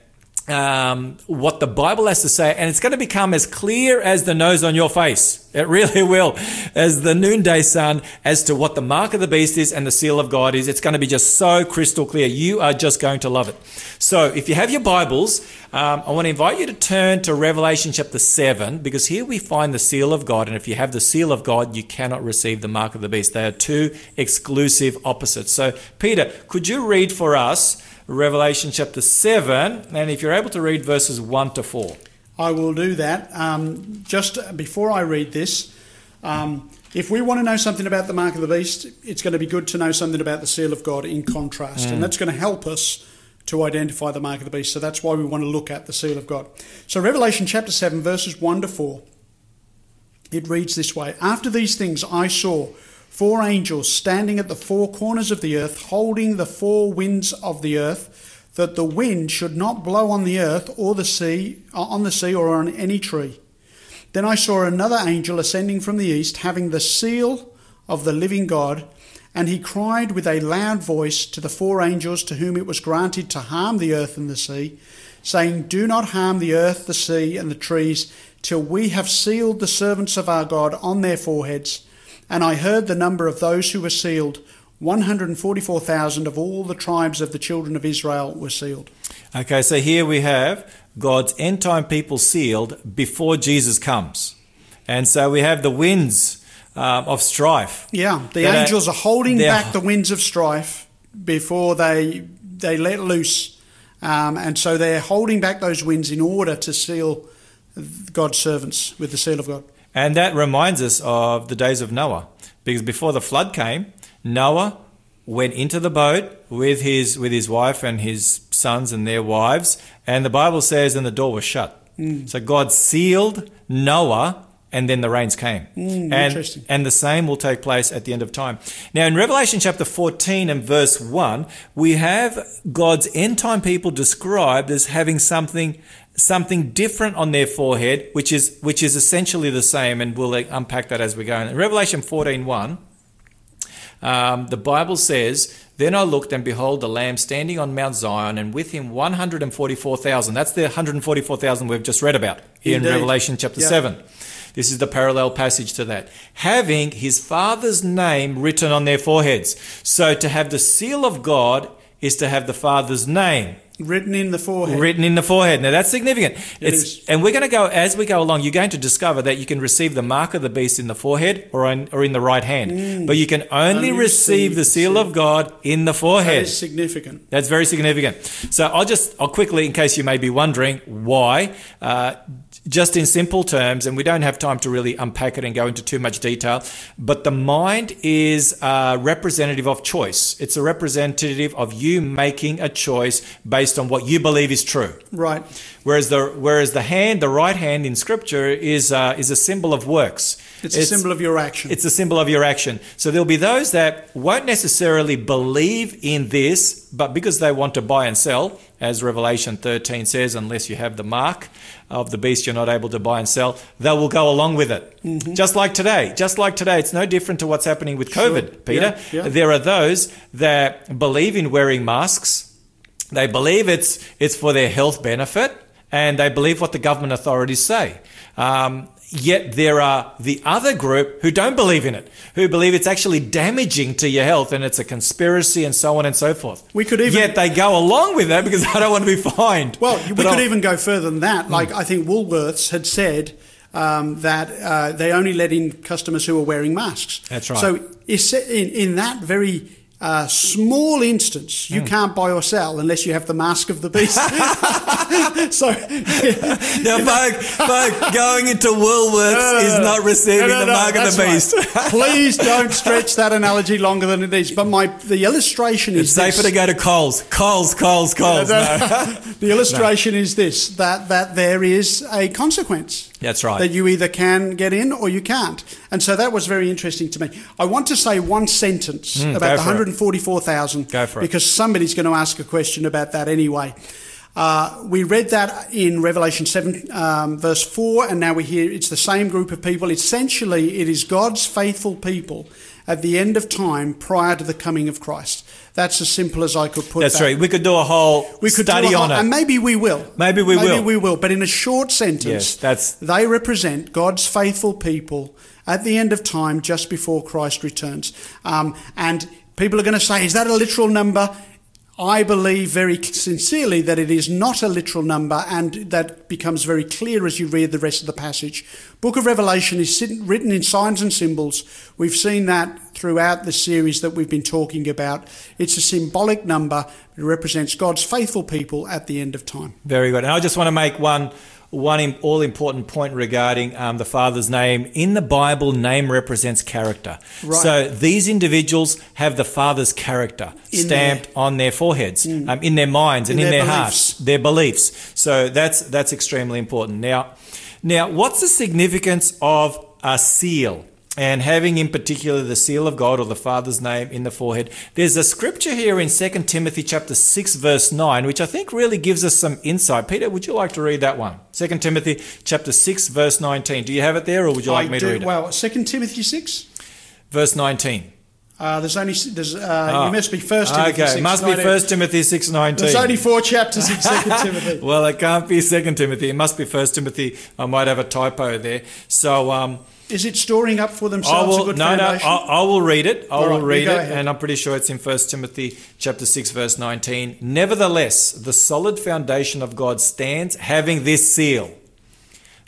um, what the Bible has to say, and it's going to become as clear as the nose on your face. It really will, as the noonday sun, as to what the mark of the beast is and the seal of God is. It's going to be just so crystal clear. You are just going to love it. So, if you have your Bibles, um, I want to invite you to turn to Revelation chapter 7, because here we find the seal of God. And if you have the seal of God, you cannot receive the mark of the beast. They are two exclusive opposites. So, Peter, could you read for us? Revelation chapter 7, and if you're able to read verses 1 to 4. I will do that. Um, just before I read this, um, if we want to know something about the mark of the beast, it's going to be good to know something about the seal of God in contrast, and that's going to help us to identify the mark of the beast. So that's why we want to look at the seal of God. So Revelation chapter 7, verses 1 to 4, it reads this way After these things I saw four angels standing at the four corners of the earth, holding the four winds of the earth, that the wind should not blow on the earth or the sea, uh, on the sea or on any tree. Then I saw another angel ascending from the east, having the seal of the living God, and he cried with a loud voice to the four angels to whom it was granted to harm the earth and the sea, saying, Do not harm the earth, the sea, and the trees, till we have sealed the servants of our God on their foreheads. And I heard the number of those who were sealed. 144,000 of all the tribes of the children of Israel were sealed. Okay, so here we have God's end time people sealed before Jesus comes. And so we have the winds um, of strife. Yeah, the That are- angels are holding back the winds of strife before they they let loose, um, and so they're holding back those winds in order to seal God's servants with the seal of God. And that reminds us of the days of Noah. Because before the flood came, Noah went into the boat with his with his wife and his sons and their wives, and the Bible says and the door was shut. Mm. So God sealed Noah and then the rains came. Mm, and, interesting. and the same will take place at the end of time. Now, in Revelation chapter 14 and verse 1, we have God's end time people described as having something something different on their forehead, which is which is essentially the same, and we'll uh, unpack that as we go. In Revelation 14.1, um, the Bible says, Then I looked, and behold, the Lamb standing on Mount Zion, and with him 144,000. That's the 144,000 we've just read about here in Revelation chapter Yeah. 7. This is the parallel passage to that. Having his Father's name written on their foreheads. So to have the seal of God is to have the Father's name Written in the forehead. written in the forehead. Now that's significant. it's is. and we're going to go as we go along. You're going to discover that you can receive the mark of the beast in the forehead or in, or in the right hand, but you can only, Only receive receive the seal of God in the forehead. is significant. That's very significant. So I'll just, I'll quickly, in case you may be wondering why, uh, just in simple terms, and we don't have time to really unpack it and go into too much detail, but the mind is a representative of choice. It's a representative of you making a choice based on what you believe is true. Right. Whereas the whereas the hand, the right hand in Scripture is uh, is a symbol of works. It's, a symbol of your action. It's a symbol of your action. So there'll be those that won't necessarily believe in this, but because they want to buy and sell, as Revelation 13 says, unless you have the mark of the beast, you're not able to buy and sell, they will go along with it. Mm-hmm. Just like today. Just like today. It's no different to what's happening with COVID, Peter. Yeah, yeah. There are those that believe in wearing masks. They believe it's it's for their health benefit, and they believe what the government authorities say. Um, yet there are the other group who don't believe in it, who believe it's actually damaging to your health, and it's a conspiracy, and so on and so forth. We could even- yet they go along with that because (laughs) they don't want to be fined. Well, we But could I'll- even go further than that. Like I think Woolworths had said um, that uh, they only let in customers who were wearing masks. That's right. So in, in that very uh, small instance, you can't buy or sell unless you have the mask of the beast. (laughs) so (laughs) Now, folk, folk, going into Woolworths is not receiving No, no, the no, mark of the beast. right. (laughs) Please don't stretch that analogy longer than it is. But my the illustration is safer this. to go to Coles. Coles, Coles, Coles. No. the illustration is this: that that there is a consequence. That's right. That you either can get in or you can't. And so that was very interesting to me. I want to say one sentence Mm, about the 144,000 Go for it. because somebody's going to ask a question about that anyway. Uh, we read that in Revelation 7, um, verse 4, and now we hear it's the same group of people. Essentially, it is God's faithful people at the end of time prior to the coming of Christ. That's as simple as I could put it. That's that. right. We could do a whole We could study do a on whole- it. and maybe we will. Maybe we maybe will. Maybe we will. But in a short sentence, Yes, that's- they represent God's faithful people at the end of time, just before Christ returns. Um, and people are going to say, "Is that a literal number?" I believe very sincerely that it is not a literal number, and that becomes very clear as you read the rest of the passage. Book of Revelation is written in signs and symbols. We've seen that throughout the series that we've been talking about. It's a symbolic number. It represents God's faithful people at the end of time. Very good. And I just want to make one one all important point regarding um, the Father's name. In the Bible, name represents character. Right. So these individuals have the Father's character In stamped on their foreheads, um, in their minds, and In in, their their, hearts, their beliefs. So that's that's extremely important. Now, now, what's the significance of a seal? And having in particular the seal of God or the Father's name in the forehead. There's a scripture here in 2 Timothy chapter 6 verse 9 which I think really gives us some insight. Peter, would you like to read that one? 2 Timothy chapter 6 verse 19. Do you have it there or would you like I me do- to read it? Well, Second Timothy six. Verse 19. Uh, there's only there's uh, Ah, you must be First Timothy Okay, six. must be 19. 1 Timothy 6:19. There's only four chapters in Second (laughs) Timothy. Well, it can't be 2 Timothy. It must be 1 Timothy. I might have a typo there. So um Is it storing up for themselves a will, good no, no. I, I will read it. I All will right, read it, ahead. and I'm pretty sure it's in 1 Timothy chapter 6, verse 19. Nevertheless, the solid foundation of God stands, having this seal.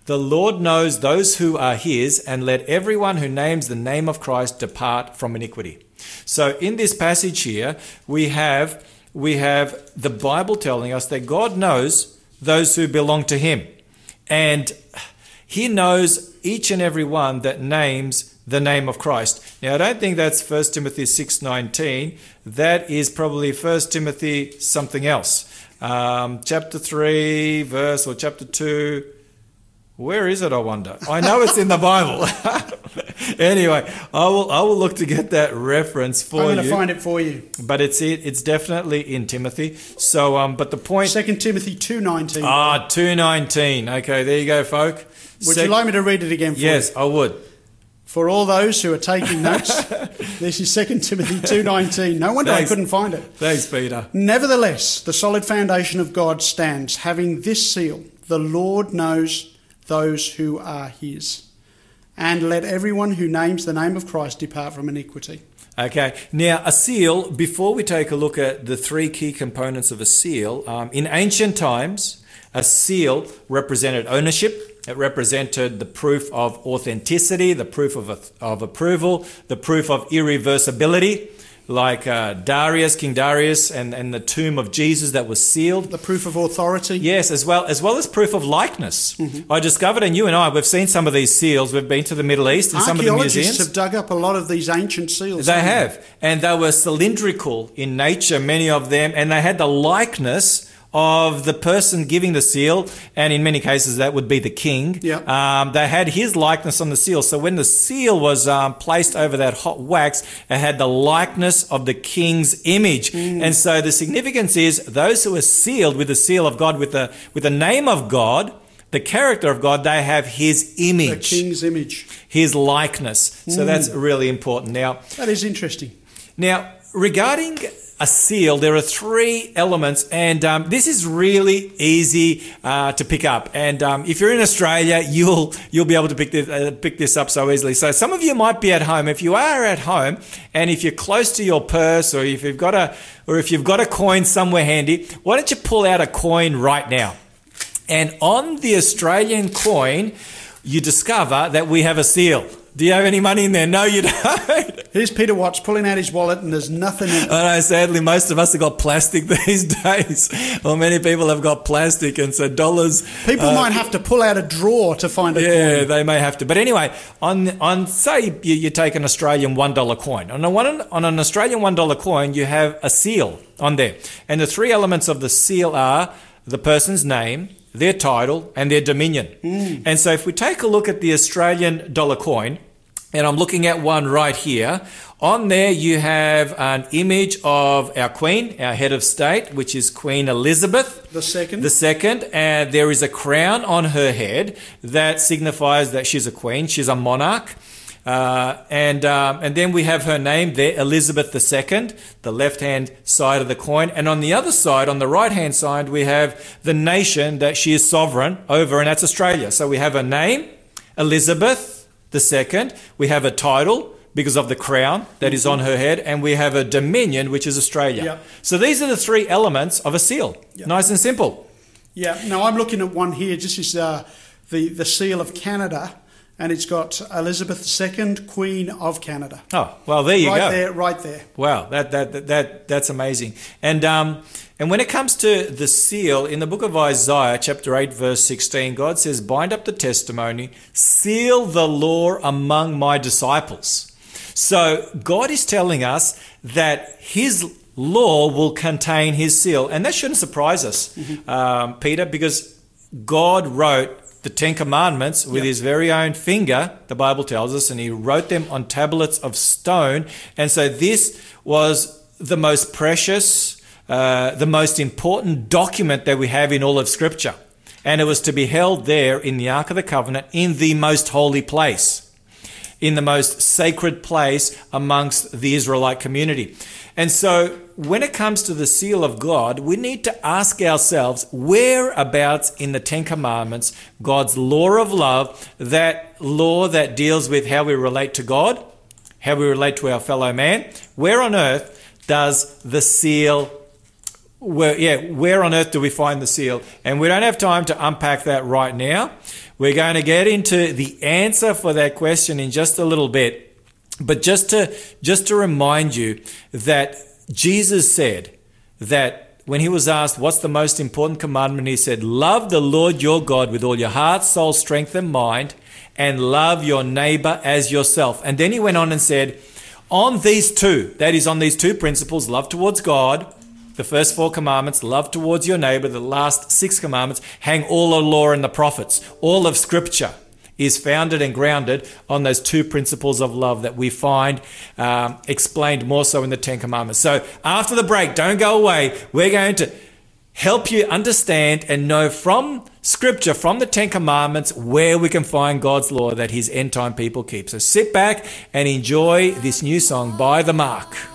The Lord knows those who are his, and let everyone who names the name of Christ depart from iniquity. So in this passage here, we have we have the Bible telling us that God knows those who belong to him. And he knows each and every one that names the name of Christ. Now I don't think that's 1 Timothy 6:19. That is probably 1 Timothy something else. Um, chapter 3 verse or chapter 2 Where is it? I wonder. I know it's in the Bible. (laughs) anyway, I will I will look to get that reference for you. I'm going to find it for you. but it's it, it's definitely in Timothy. So um, but the point. Second Timothy two nineteen. Ah, two nineteen. Okay, there you go, folk. Would Sec- you like me to read it again for you? Yes, I would. For all those who are taking notes, (laughs) this is Second Timothy two nineteen. No wonder Thanks. I couldn't find it. Thanks, Peter. Nevertheless, the solid foundation of God stands, having this seal: the Lord knows those who are His. And let everyone who names the name of Christ depart from iniquity. Okay, now a seal, before we take a look at the three key components of a seal, um, in ancient times, a seal represented ownership, it represented the proof of authenticity, the proof of, of approval, the proof of irreversibility, like uh, Darius, King Darius, and, and the tomb of Jesus that was sealed. The proof of authority. Yes, as well as well as proof of likeness. I discovered, and you and I, we've seen some of these seals. We've been to the Middle East and some of the museums. have dug up a lot of these ancient seals. They have, and they were cylindrical in nature, many of them, and they had the likeness of the person giving the seal, and in many cases that would be the king. Yeah. Um, they had his likeness on the seal, so when the seal was um, placed over that hot wax, it had the likeness of the king's image, and so the significance is those who are sealed with the seal of God, with the with the name of God. The character of God, they have His image, The king's image. His likeness. So that's really important. Now, That is interesting. now, regarding a seal, there are three elements, and um, this is really easy uh, to pick up. And um, if you're in Australia, you'll you'll be able to pick this uh, pick this up so easily. So some of you might be at home. If you are at home, and if you're close to your purse, or if you've got a or if you've got a coin somewhere handy, why don't you pull out a coin right now? And on the Australian coin, you discover that we have a seal. Do you have any money in there? No, you (laughs) don't. Here's Peter Watts pulling out his wallet, and there's nothing in it. I know, sadly, most of us have got plastic (laughs) these days. Well, many people have got plastic, and so dollars. People uh, might have to pull out a drawer to find a Yeah, coin. they may have to. But anyway, on on say you, you take an Australian one dollar coin. On a one on an Australian one dollar coin, you have a seal on there, and the three elements of the seal are the person's name, their title, and their dominion. Mm. And so, if we take a look at the Australian dollar coin, and I'm looking at one right here. On there, you have an image of our Queen, our head of state, which is Queen Elizabeth. The second. The second, and there is a crown on her head that signifies that she's a queen, she's a monarch. Uh, and um, and then we have her name there, Elizabeth II, the left hand side of the coin, and on the other side, on the right hand side, we have the nation that she is sovereign over, and that's Australia. So we have her name, Elizabeth II. We have a title because of the crown that is on her head, and we have a dominion, which is Australia. Yep. So these are the three elements of a seal. Yep. Nice and simple. Yeah. Now I'm looking at one here. This is uh, the the seal of Canada, and it's got Elizabeth II, Queen of Canada. Oh, well, there you right go. there, right there. Wow, that, that that that that's amazing. And um and when it comes to the seal in the book of Isaiah, chapter 8, verse 16, God says, Bind up the testimony, seal the law among my disciples. So God is telling us that his law will contain his seal. And that shouldn't surprise us, um, Peter, because God wrote the Ten Commandments with Yep. his very own finger, the Bible tells us, and he wrote them on tablets of stone. And so this was the most precious, uh, the most important document that we have in all of Scripture. And it was to be held there in the Ark of the Covenant in the most holy place in the most sacred place amongst the Israelite community. And so, when it comes to the seal of God, we need to ask ourselves whereabouts in the Ten Commandments, God's law of love, that law that deals with how we relate to God, how we relate to our fellow man, where on earth does the seal where yeah where on earth do we find the seal? And we don't have time to unpack that right now. We're going to get into the answer for that question in just a little bit. But just to just to remind you that jesus said that when he was asked what's the most important commandment? he said love the lord your god with all your heart soul strength and mind and love your neighbor as yourself. And then he went on and said on these two that is on these two principles love towards god the first four commandments, love towards your neighbor, the last six commandments, hang all the law and the prophets. All of Scripture is founded and grounded on those two principles of love that we find um, explained more so in the Ten Commandments. So after the break, don't go away. We're going to help you understand and know from Scripture, from the Ten Commandments, where we can find God's law that His end time people keep. So sit back and enjoy this new song by The Mark.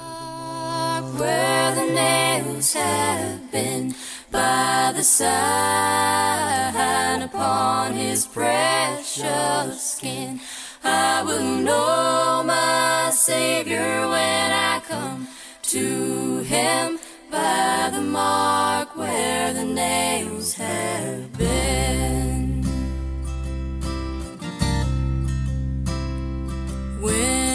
Where the nails have been by the sign upon his precious skin. I will know my Savior when I come to him by the mark where the nails have been. When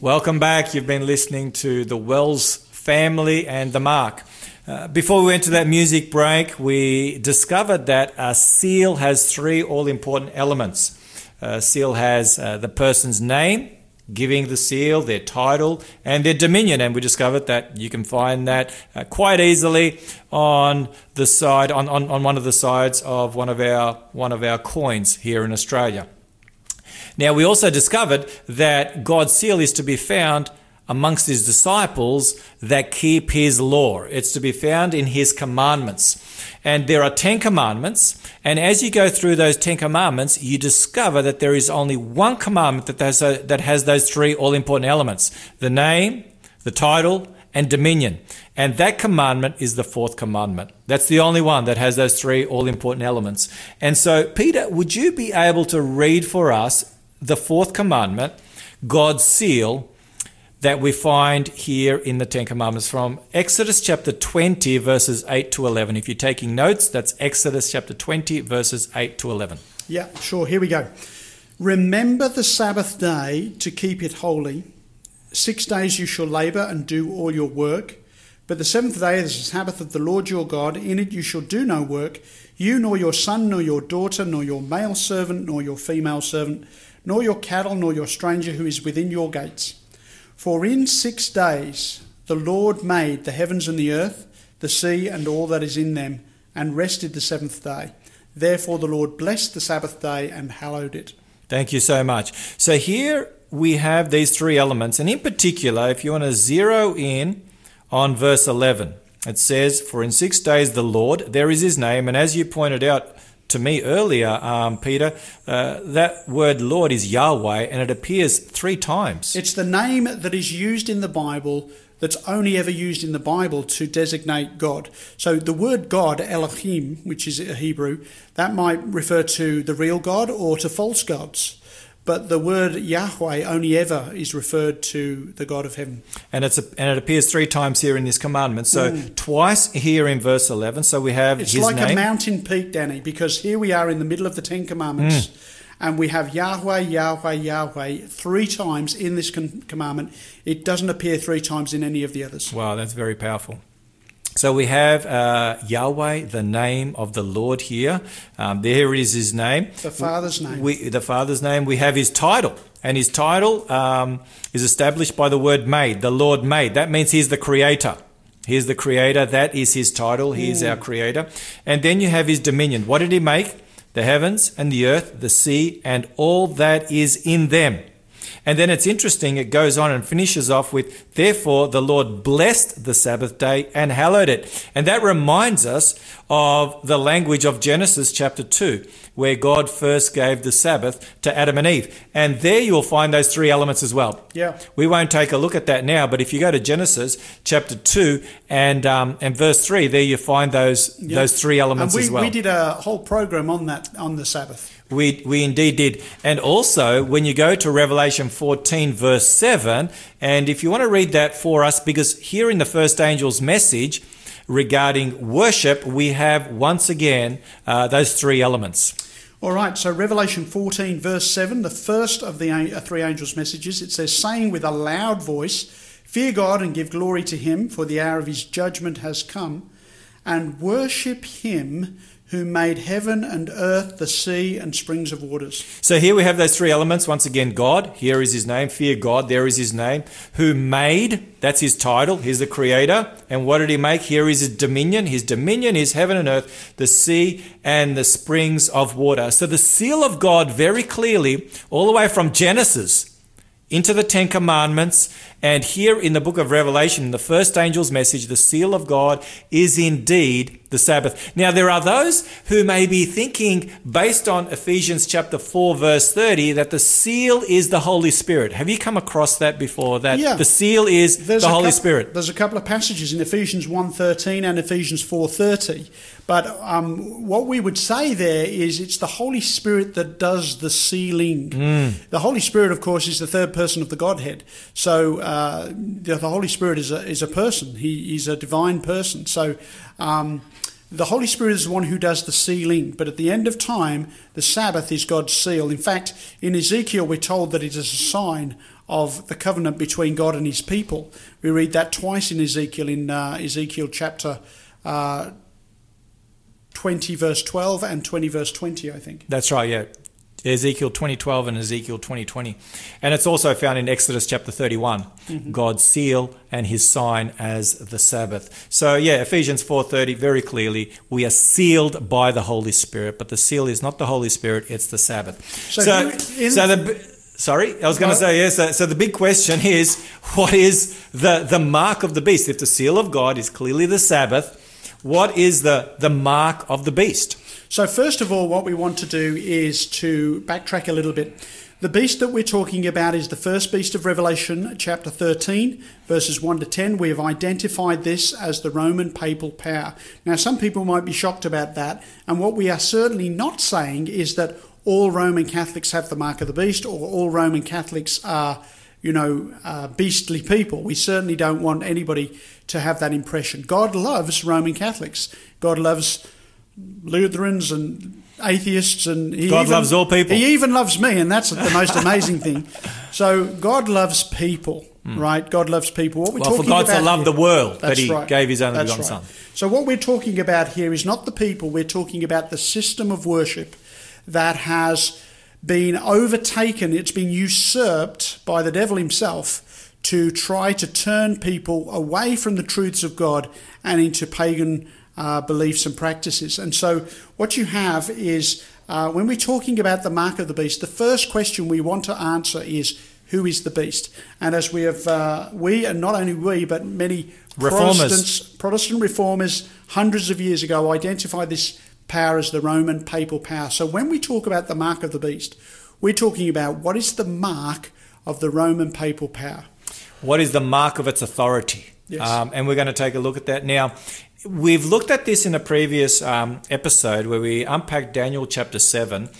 Welcome back. You've been listening to the Wells family and the Mark. Uh, before we went to that music break, we discovered that a seal has three all important elements. A seal has uh, the person's name, giving the seal, their title, and their dominion. And we discovered that you can find that uh, quite easily on the side, on, on, on one of the sides of one of our one of our coins here in Australia. Now, we also discovered that God's seal is to be found amongst his disciples that keep his law. It's to be found in his commandments. And there are 10 commandments. And as you go through those 10 commandments, you discover that there is only one commandment that has, that has those three all important elements the name, the title, and dominion. And that commandment is the fourth commandment. That's the only one that has those three all important elements. And so, Peter, would you be able to read for us the fourth commandment, God's seal, that we find here in the Ten Commandments from Exodus chapter 20, verses 8 to 11. If you're taking notes, that's Exodus chapter 20, verses 8 to 11. Yeah, sure. Here we go. Remember the Sabbath day to keep it holy. Six days you shall labour and do all your work. But the seventh day is the Sabbath of the Lord your God. In it you shall do no work, you nor your son, nor your daughter, nor your male servant, nor your female servant, nor your cattle, nor your stranger who is within your gates. For in six days the Lord made the heavens and the earth, the sea and all that is in them, and rested the seventh day. Therefore the Lord blessed the Sabbath day and hallowed it. Thank you so much. So here we have these three elements, and in particular, if you want to zero in on verse 11, it says, For in six days the Lord, there is his name, and as you pointed out to me earlier, um, Peter, uh, that word Lord is Yahweh, and it appears three times. It's the name that is used in the Bible that's only ever used in the Bible to designate God. So the word God, Elohim, which is a Hebrew, that might refer to the real God or to false gods. But the word Yahweh only ever is referred to the God of heaven. And it's a, and it appears three times here in this commandment. So twice here in verse eleven. So we have Mm. It's like name. a mountain peak, Danny, because here we are in the middle of the Ten Commandments, Mm. and we have Yahweh, Yahweh, Yahweh three times in this con- commandment. It doesn't appear three times in any of the others. Wow, that's very powerful. So we have uh, Yahweh, the name of the Lord here. Um, there is his name. The Father's name. We, the Father's name. We have his title. And his title um, is established by the word made, the Lord made. That means he's the creator. He's the creator. That is his title. He is our creator. And then you have his dominion. What did he make? The heavens and the earth, the sea, and all that is in them. And then it's interesting, it goes on and finishes off with, Therefore the Lord blessed the Sabbath day and hallowed it. And that reminds us of the language of Genesis chapter 2, where God first gave the Sabbath to Adam and Eve. And there you'll find those three elements as well. Yeah. We won't take a look at that now, but if you go to Genesis chapter 2 and, um, and verse 3, there you find those, those three elements and we, as well. we did a whole program on that on the Sabbath. We, we indeed did. And also, when you go to Revelation 14, verse 7, and if you want to read that for us, because here in the first angel's message regarding worship, we have once again uh, those three elements. All right, so Revelation 14, verse 7, the first of the uh, three angels' messages, it says, saying with a loud voice, Fear God and give glory to him, for the hour of his judgment has come, and worship him who made heaven and earth, the sea, and springs of waters. So here we have those three elements. Once again, God, here is his name. Fear God, there is his name. Who made, that's his title. He's the creator. And what did he make? Here is his dominion. His dominion is heaven and earth, the sea, and the springs of water. So the seal of God, very clearly, all the way from Genesis into the Ten Commandments, and here in the book of Revelation, the first angel's message, the seal of God is indeed the Sabbath. Now, there are those who may be thinking, based on Ephesians chapter 4, verse 30, that the seal is the Holy Spirit. Have you come across that before? That Yeah. the seal is There's the Holy Spirit. There's a couple of passages in Ephesians 1.13 and Ephesians 4.30. But um, what we would say there is it's the Holy Spirit that does the sealing. Hmm. The Holy Spirit, of course, is the third person of the Godhead. So uh, the, the Holy Spirit is a, is a person. He, he's a divine person. So um, the Holy Spirit is the one who does the sealing. But at the end of time, the Sabbath is God's seal. In fact, in Ezekiel, we're told that it is a sign of the covenant between God and his people. We read that twice in Ezekiel, in uh, Ezekiel chapter uh, 20, verse 12, and 20, verse 20, I think. That's right, yeah. Ezekiel 2012 and Ezekiel 2020. And it's also found in Exodus chapter 31, mm-hmm. God's seal and his sign as the Sabbath. So yeah, Ephesians 4:30 very clearly, we are sealed by the Holy Spirit, but the seal is not the Holy Spirit, it's the Sabbath. So So in- so the Sorry, I was going to say yes. So, so the big question is, what is the the mark of the beast? If the seal of God is clearly the Sabbath, what is the the mark of the beast? So, first of all, what we want to do is to backtrack a little bit. The beast that we're talking about is the first beast of Revelation, chapter 13, verses 1 to 10. We have identified this as the Roman papal power. Now, some people might be shocked about that, and what we are certainly not saying is that all Roman Catholics have the mark of the beast or all Roman Catholics are, you know, uh, beastly people. We certainly don't want anybody to have that impression. God loves Roman Catholics. God loves Lutherans and atheists, and he God even- loves all people. He even loves me, and that's the most amazing thing. So God loves people, hmm. right? God loves people. What we're. Well, for talking God so about loved here- the world that he right. gave his only begotten right. Son. So what we're talking about here is not the people. We're talking about the system of worship that has been overtaken. It's been usurped by the devil himself to try to turn people away from the truths of God and into pagan uh, beliefs and practices. And so, what you have is uh, when we're talking about the mark of the beast, the first question we want to answer is who is the beast? And as we have, uh, we and not only we, but many Reformers. Protestants, Protestant reformers, hundreds of years ago, identified this power as the Roman papal power. So when we talk about the mark of the beast, we're talking about what is the mark of the Roman papal power. What is the mark of its authority? Yes. Um, and we're going to take a look at that now. We've looked at this in a previous um, episode where we unpacked Daniel chapter 7,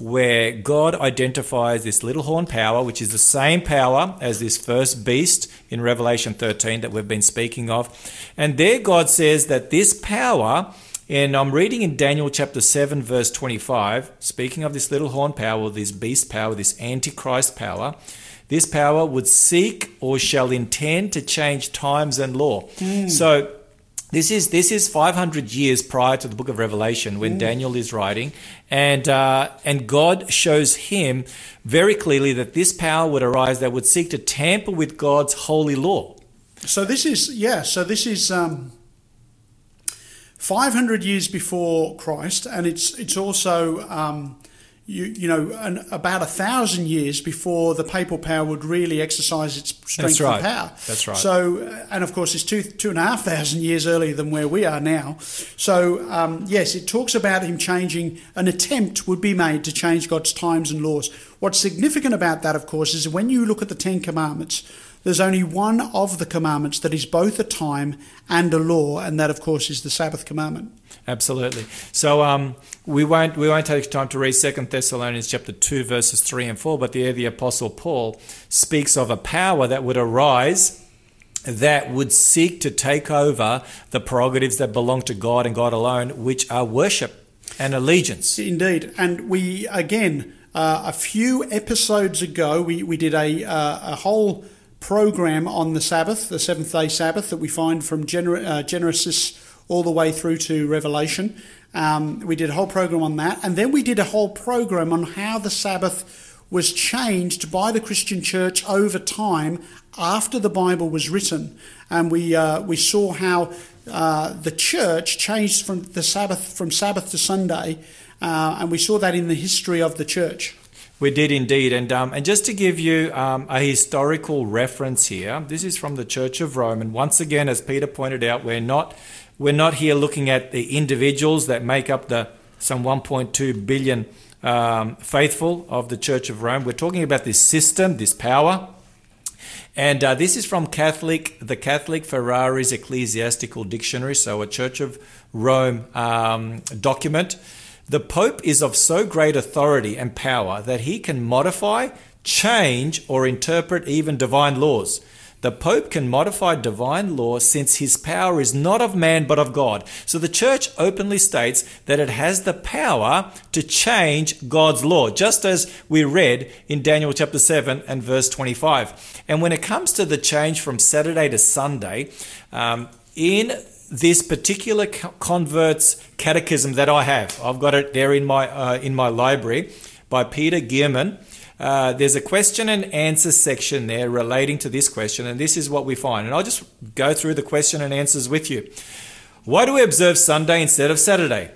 where God identifies this little horn power, which is the same power as this first beast in Revelation 13 that we've been speaking of. And there God says that this power, and I'm reading in Daniel chapter 7, verse 25, speaking of this little horn power, this beast power, this antichrist power, this power would seek or shall intend to change times and law. So this is this is 500 years prior to the book of Revelation when Daniel is writing, and uh, and God shows him very clearly that this power would arise that would seek to tamper with God's holy law. So this is yeah. So this is um, 500 years before Christ, and it's it's also um, you you know an, about a thousand years before the papal power would really exercise its strength That's right. and power. That's right. So uh, and of course it's two two and a half thousand years earlier than where we are now. So um, yes, it talks about him changing. An attempt would be made to change God's times and laws. What's significant about that, of course, is when you look at the Ten Commandments. There's only one of the commandments that is both a time and a law, and that, of course, is the Sabbath commandment. Absolutely. So um, we won't we won't take time to read Second Thessalonians chapter two verses three and four, but there the apostle Paul speaks of a power that would arise that would seek to take over the prerogatives that belong to God and God alone, which are worship and allegiance. Indeed. And we, again, uh, a few episodes ago, we, we did a, uh, a whole program on the Sabbath, the seventh day Sabbath, that we find from uh, Genesis all the way through to Revelation. Um, we did a whole program on that. And then we did a whole program on how the Sabbath was changed by the Christian church over time after the Bible was written. And we, uh, we saw how uh, the church changed from the Sabbath from Sabbath to Sunday, uh, and we saw that in the history of the church. We did indeed, and um, and just to give you um, a historical reference here, this is from the Church of Rome, and once again, as Peter pointed out, we're not we're not here looking at the individuals that make up the some 1.2 billion um, faithful of the Church of Rome. We're talking about this system, this power, and uh, this is from Catholic, the Catholic Ferraris' Ecclesiastical Dictionary, so a Church of Rome um, document. The Pope is of so great authority and power that he can modify, change, or interpret even divine laws. The Pope can modify divine law since his power is not of man but of God. So the church openly states that it has the power to change God's law, just as we read in Daniel chapter 7 and verse 25. And when it comes to the change from Saturday to Sunday, um, in this particular convert's catechism that I have, I've got it there in my uh, in my library by Peter Geiermann. Uh, there's a question and answer section there relating to this question, and this is what we find. And I'll just go through the question and answers with you. Why do we observe Sunday instead of Saturday?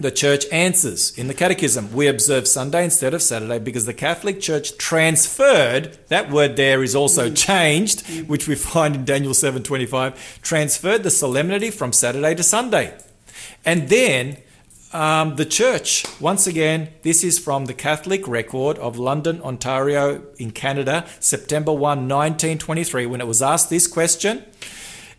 The church answers. In the catechism we observe Sunday instead of Saturday because the Catholic Church transferred that word there is also changed which we find in Daniel 7:25 transferred the solemnity from Saturday to Sunday. And then um, the church, once again, this is from the Catholic record of London, Ontario, in Canada, September 1, 1923, when it was asked this question,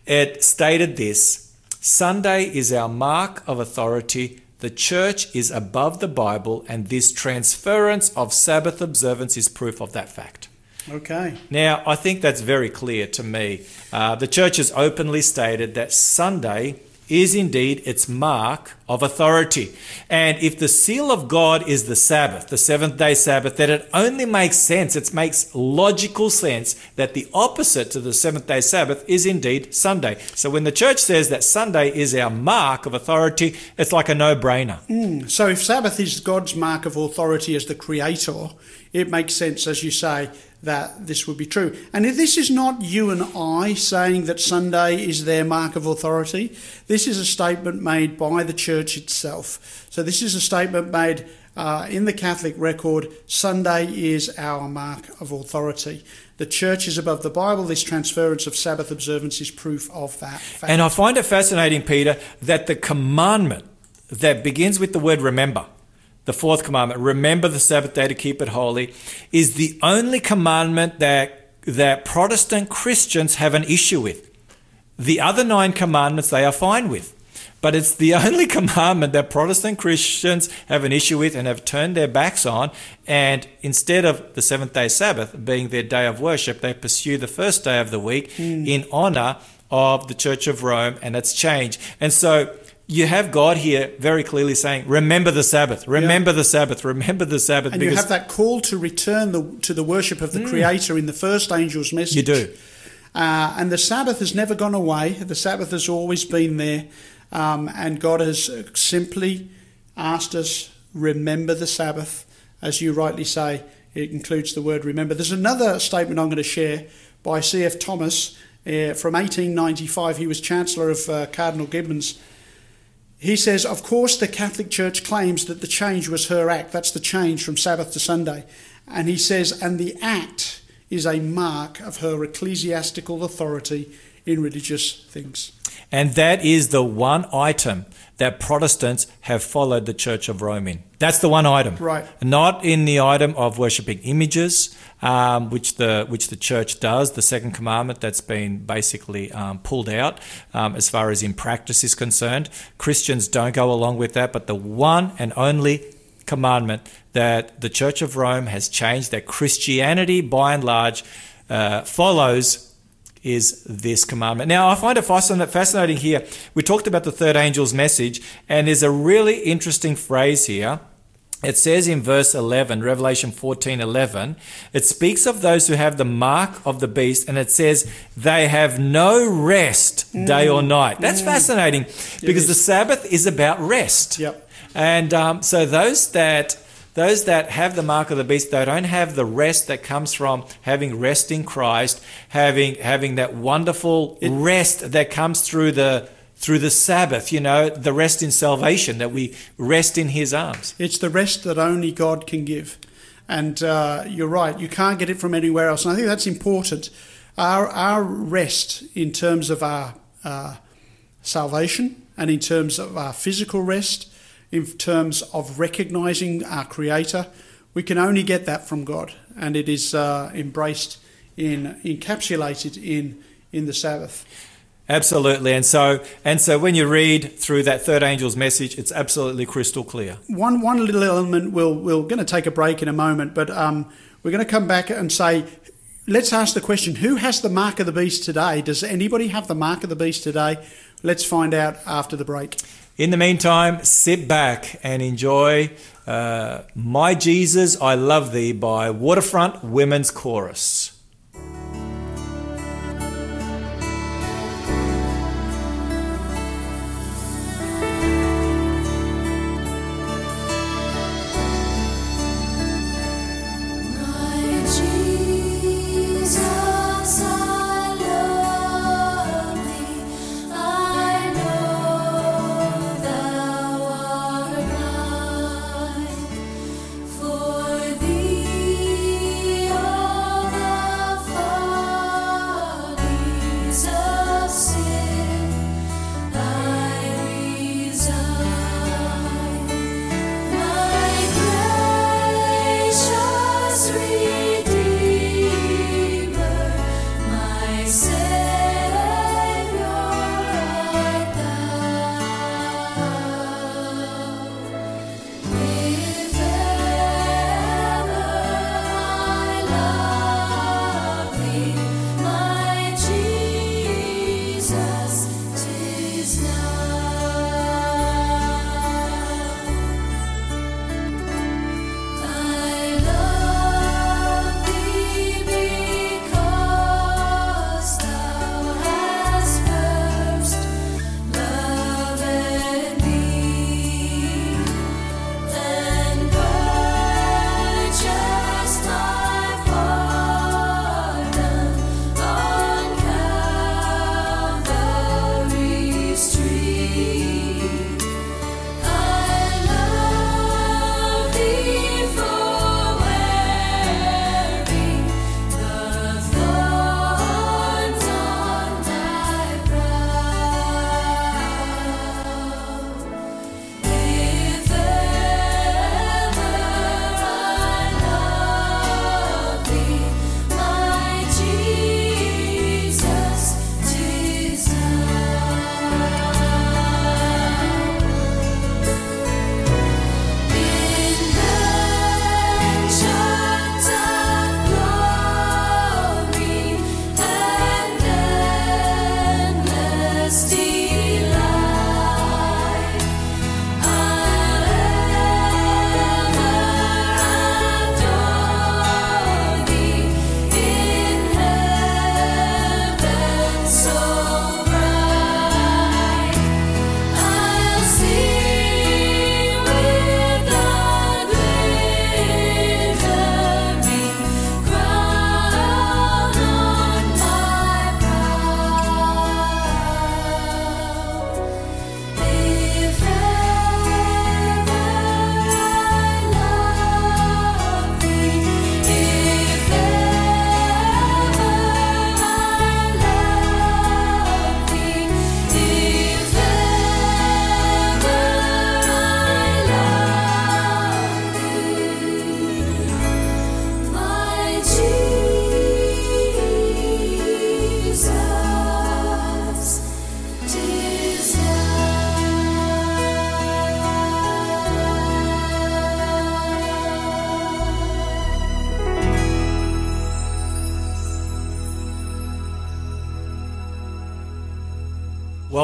it stated this Sunday is our mark of authority. The church is above the Bible, and this transference of Sabbath observance is proof of that fact. Okay. Now, I think that's very clear to me. Uh, the church has openly stated that Sunday is indeed its mark of authority. And if the seal of God is the Sabbath, the seventh day Sabbath, then it only makes sense, it makes logical sense that the opposite to the seventh day Sabbath is indeed Sunday. So when the church says that Sunday is our mark of authority, it's like a no brainer. Hmm. So if Sabbath is God's mark of authority as the creator, it makes sense, as you say, that this would be true. And if this is not you and I saying that Sunday is their mark of authority, this is a statement made by the church itself. So this is a statement made uh, in the Catholic record Sunday is our mark of authority. The church is above the Bible. This transference of Sabbath observance is proof of that fact. And I find it fascinating, Peter, that the commandment that begins with the word remember, the fourth commandment, remember the Sabbath day to keep it holy, is the only commandment that, that Protestant Christians have an issue with. The other nine commandments they are fine with. But it's the (laughs) only commandment that Protestant Christians have an issue with and have turned their backs on. And instead of the seventh day Sabbath being their day of worship, they pursue the first day of the week hmm. in honor of the Church of Rome and its change. And so you have God here very clearly saying, Remember the Sabbath, remember the Sabbath, remember the Sabbath. And you have that call to return the, to the worship of the Creator in the first angel's message. You do. Uh, and the Sabbath has never gone away. The Sabbath has always been there. Um, and God has simply asked us, remember the Sabbath. As you rightly say, it includes the word remember. There's another statement I'm going to share by C.F. Thomas uh, from 1895. He was Chancellor of uh, Cardinal Gibbons. He says, Of course, the Catholic Church claims that the change was her act. That's the change from Sabbath to Sunday. And he says, And the act is a mark of her ecclesiastical authority in religious things. And that is the one item that Protestants have followed the Church of Rome in. That's the one item. Right. Not in the item of worshipping images, um, which the which the church does. The second commandment that's been basically um, pulled out um, as far as in practice is concerned. Christians don't go along with that, but the one and only commandment that the Church of Rome has changed, that Christianity by and large uh, follows is this commandment. Now, I find it fascinating here. We talked about the third angel's message, and there's a really interesting phrase here. It says in verse 11, Revelation 14 11, it speaks of those who have the mark of the beast, and it says they have no rest day or night. That's fascinating because the Sabbath is about rest. Yep. And um, so those that those that have the mark of the beast, they don't have the rest that comes from having rest in Christ, having having that wonderful rest that comes through the through the Sabbath, you know, the rest in salvation, that we rest in his arms. It's the rest that only God can give. And uh, you're right, you can't get it from anywhere else. And I think that's important. Our, our rest in terms of our uh, salvation and in terms of our physical rest, in terms of recognizing our Creator, we can only get that from God. And it is uh, embraced in, encapsulated in, in the Sabbath. Absolutely. And so and so when you read through that third angel's message, it's absolutely crystal clear. One one little element. We'll we're going to take a break in a moment, but um, we're going to come back and say, let's ask the question: Who has the mark of the beast today? Does anybody have the mark of the beast today? Let's find out after the break. In the meantime, sit back and enjoy uh, My Jesus, I Love Thee by Waterfront Women's Chorus.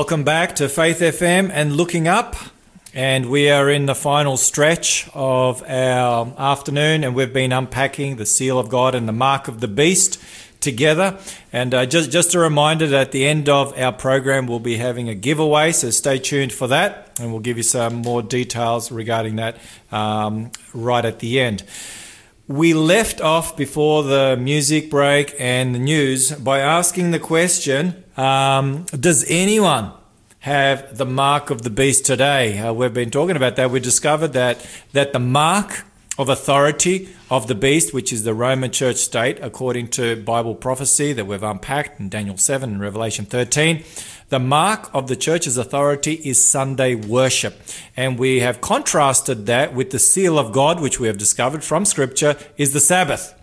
Welcome back to Faith FM and Looking Up. And we are in the final stretch of our afternoon, and we've been unpacking the seal of God and the mark of the beast together. And uh, just, just a reminder that at the end of our program, we'll be having a giveaway, so stay tuned for that, and we'll give you some more details regarding that um, right at the end. We left off before the music break and the news by asking the question um, Does anyone have the mark of the beast today? Uh, we've been talking about that. We discovered that, that the mark of authority of the beast, which is the Roman church state, according to Bible prophecy that we've unpacked in Daniel 7 and Revelation 13. The mark of the church's authority is Sunday worship. And we have contrasted that with the seal of God, which we have discovered from Scripture, is the Sabbath.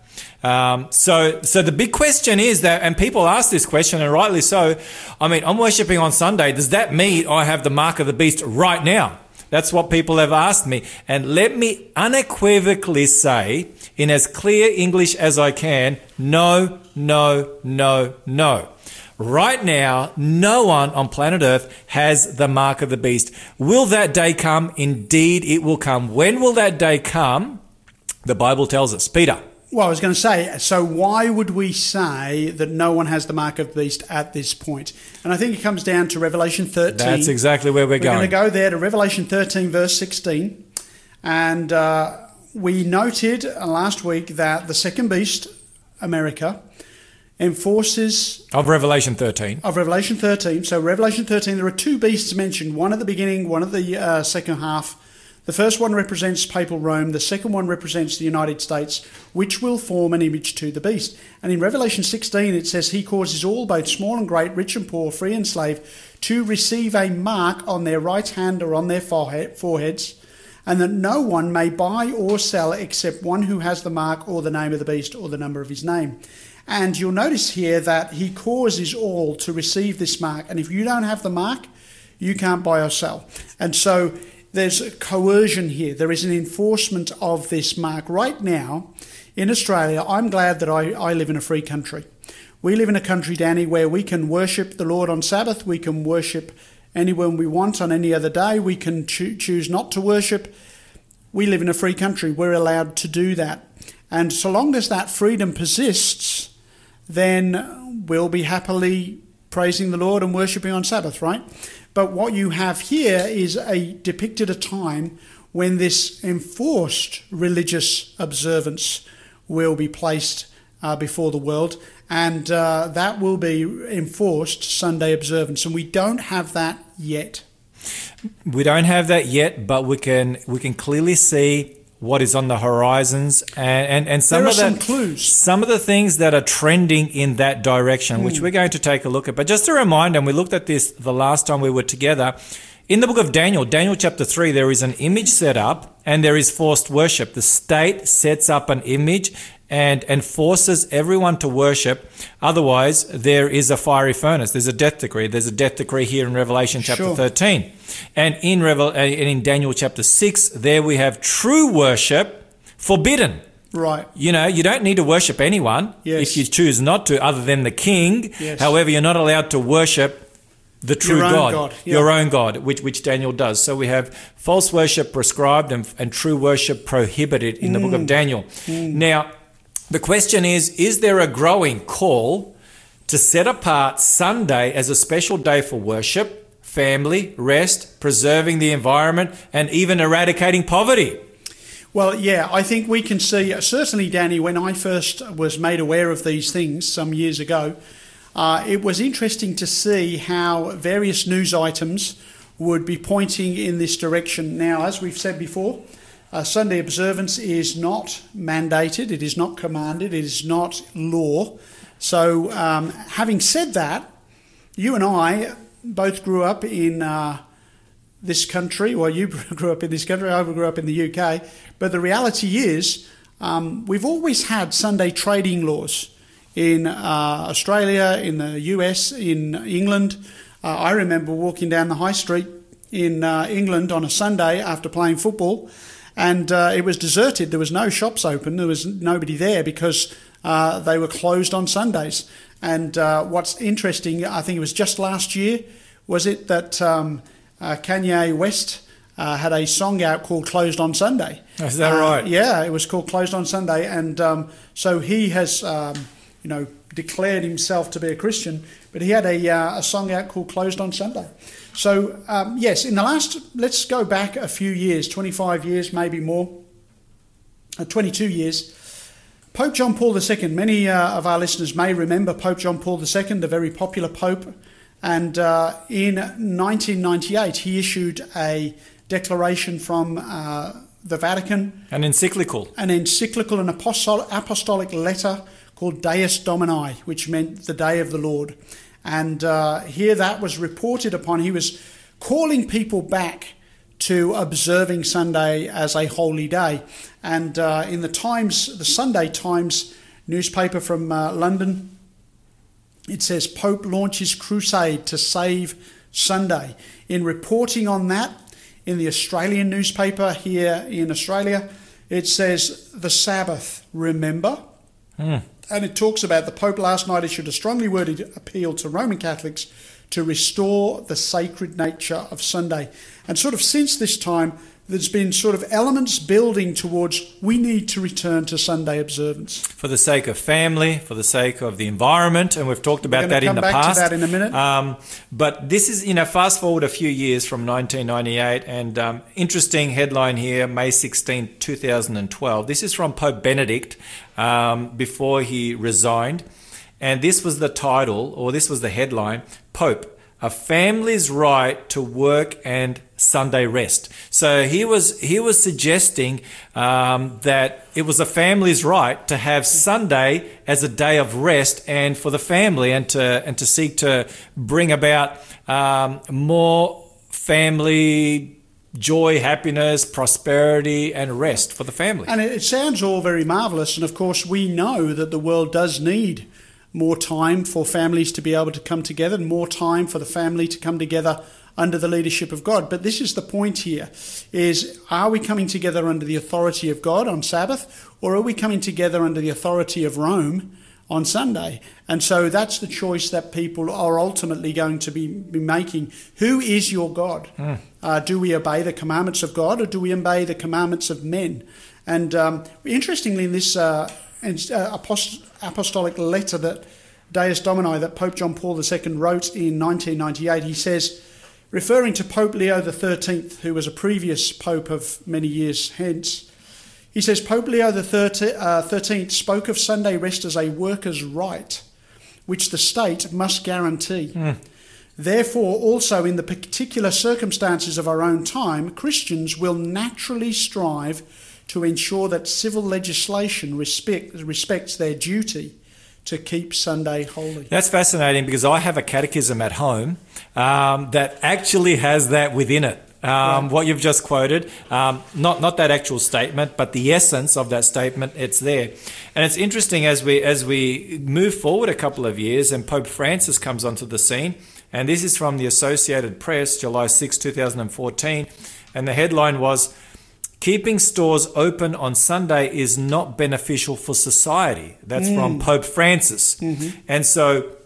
Um, so, so the big question is that, and people ask this question, and rightly so. I mean, I'm worshiping on Sunday. Does that mean I have the mark of the beast right now? That's what people have asked me. And let me unequivocally say, in as clear English as I can, no, no, no, no. Right now, no one on planet Earth has the mark of the beast. Will that day come? Indeed, it will come. When will that day come? The Bible tells us. Peter. Well, I was going to say, so why would we say that no one has the mark of the beast at this point? And I think it comes down to Revelation 13. That's exactly where we're, going. We're going to go there to Revelation 13, verse 16. And uh, we noted last week that the second beast, America, enforces Of Revelation 13. of Revelation 13. So, Revelation 13, there are two beasts mentioned one at the beginning, one at the uh, second half. The first one represents papal Rome, the second one represents the United States, which will form an image to the beast. And in Revelation 16, it says, He causes all, both small and great, rich and poor, free and slave, to receive a mark on their right hand or on their forehead, foreheads, and that no one may buy or sell except one who has the mark or the name of the beast or the number of his name. And you'll notice here that he causes all to receive this mark. And if you don't have the mark, you can't buy or sell. And so there's coercion here. There is an enforcement of this mark. Right now, in Australia, I'm glad that I, I live in a free country. We live in a country, Danny, where we can worship the Lord on Sabbath, we can worship anyone we want on any other day, we can choo- choose not to worship. We live in a free country. We're allowed to do that. And so long as that freedom persists, then we'll be happily praising the Lord and worshipping on Sabbath, right? But what you have here is a depicted a time when this enforced religious observance will be placed uh, before the world, and uh, that will be enforced Sunday observance, and we don't have that yet. We don't have that yet, but we can we can clearly see what is on the horizons and, and, and some of the some clues. some of the things that are trending in that direction, which Hmm. we're going to take a look at. But just a reminder, and we looked at this the last time we were together. In the book of Daniel, Daniel chapter 3, there is an image set up and there is forced worship. The state sets up an image and, and forces everyone to worship. Otherwise, there is a fiery furnace. There's a death decree. There's a death decree here in Revelation chapter Sure. 13. And in, Revel- uh, and in Daniel chapter 6, there we have true worship forbidden. Right. You know, you don't need to worship anyone Yes. if you choose not to, other than the king. Yes. However, you're not allowed to worship the true God, God, yeah. your own God, which, which Daniel does. So we have false worship prescribed and, and true worship prohibited in the book Mm. of Daniel. Now, the question is is there a growing call to set apart Sunday as a special day for worship, family, rest, preserving the environment, and even eradicating poverty? Well, yeah, I think we can see, certainly, Danny, when I first was made aware of these things some years ago, uh, it was interesting to see how various news items would be pointing in this direction. Now, as we've said before, uh, Sunday observance is not mandated, it is not commanded, it is not law. So, um, having said that, you and I both grew up in. Uh, this country. Well, you (laughs) grew up in this country, I grew up in the UK. But the reality is, um, we've always had Sunday trading laws in uh, Australia, in the US, in England. Uh, I remember walking down the high street in uh, England on a Sunday after playing football, and uh, it was deserted. There was no shops open. There was nobody there because uh, they were closed on Sundays. And uh, what's interesting, I think it was just last year, Was it that um, uh, Kanye West uh, had a song out called "Closed on Sunday"? Is that Uh, right? Yeah, it was called "Closed on Sunday," and um, so he has, um, you know, declared himself to be a Christian, but he had a, uh, a song out called "Closed on Sunday." So um, yes, in the last, let's go back a few years, twenty-five years, maybe more, uh, twenty-two years. Pope John Paul II, many uh, of our listeners may remember Pope John Paul II, the very popular Pope. And uh, in 1998, he issued a declaration from uh, the Vatican, An encyclical. an encyclical, an apostolic letter called Dies Domini, which meant the day of the Lord. And uh, here that was reported upon. He was calling people back to observing Sunday as a holy day. And uh, in the Times, the Sunday Times newspaper from uh, London, it says Pope launches crusade to save Sunday. In reporting on that, in the Australian newspaper here in Australia, it says the Sabbath, remember? And it talks about the Pope last night issued a strongly worded appeal to Roman Catholics to restore the sacred nature of Sunday. And sort of since this time, there's been sort of elements building towards we need to return to Sunday observance. for the sake of family, for the sake of the environment, and we've talked about that in the past. that in a minute. Um, but this is, you know, fast forward a few years from 1998, and um, interesting headline here, May 16, 2012. This is from Pope Benedict um, before he resigned, and this was the title, or this was the headline: Pope. A family's right to work and Sunday rest. So he was he was suggesting um, that it was a family's right to have Sunday as a day of rest and for the family and to and to seek to bring about um, more family joy, happiness, prosperity, and rest for the family. And it, sounds all very marvellous. And of course, we know that the world does need more time for families to be able to come together and more time for the family to come together under the leadership of God. But this is the point here is are we coming together under the authority of God on Sabbath or are we coming together under the authority of Rome on Sunday? And so that's the choice that people are ultimately going to be, be making. Who is your God? Uh, do we obey the commandments of God or do we obey the commandments of men? And um, interestingly, in this uh, uh, apost- apostolic letter that Dies Domini that Pope John Paul II wrote in 1998, he says, referring to Pope Leo XIII, who was a previous pope of many years hence, he says Pope Leo XIII uh, spoke of Sunday rest as a worker's right, which the state must guarantee. Therefore, also in the particular circumstances of our own time, Christians will naturally strive to ensure that civil legislation respect, respects their duty to keep Sunday holy. That's fascinating because I have a catechism at home um, that actually has that within it. Um, What you've just quoted, um, not not that actual statement, but the essence of that statement, it's there, and it's interesting as we as we move forward a couple of years, and Pope Francis comes onto the scene, and this is from the Associated Press, July 6, 2014, and the headline was Keeping stores open on Sunday is not beneficial for society. That's from mm. Pope Francis. Mm-hmm. And so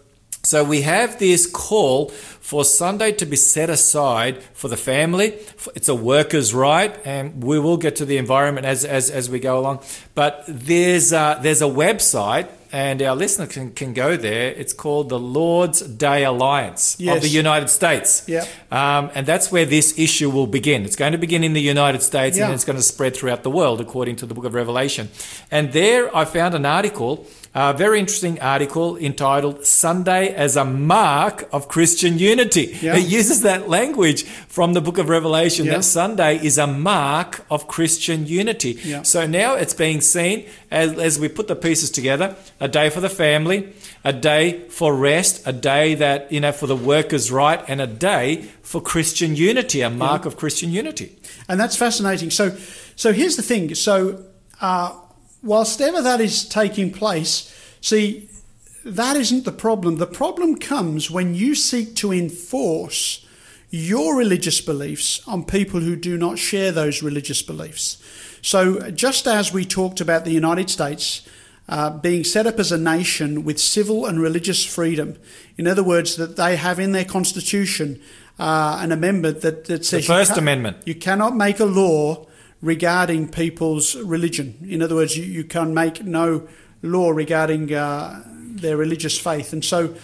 so we have this call for Sunday to be set aside for the family. It's a worker's right, and we will get to the environment as as, as we go along. But there's a, there's a website, and our listener can, can go there. It's called the Lord's Day Alliance of the United States. Yeah. Um, and that's where this issue will begin. It's going to begin in the United States Yeah. and it's going to spread throughout the world, according to the book of Revelation. And there I found an article, a very interesting article entitled Sunday as a Mark of Christian Unity. Yeah. It uses that language from the book of Revelation Yeah. that Sunday is a mark of Christian unity. Yeah. So now it's being seen as, as we put the pieces together a day for the family, a day for rest, a day that, you know, for the workers' right, and a day for Christian unity, a mark of Christian unity. And that's fascinating. So, so here's the thing. So, uh, whilst ever that is taking place, see, that isn't the problem. The problem comes when you seek to enforce your religious beliefs on people who do not share those religious beliefs. So, just as we talked about the United States, uh, being set up as a nation with civil and religious freedom. In other words, that they have in their constitution uh, an amendment that, that says The First you Amendment. you cannot make a law regarding people's religion. In other words, you, you can make no law regarding uh, their religious faith. And so,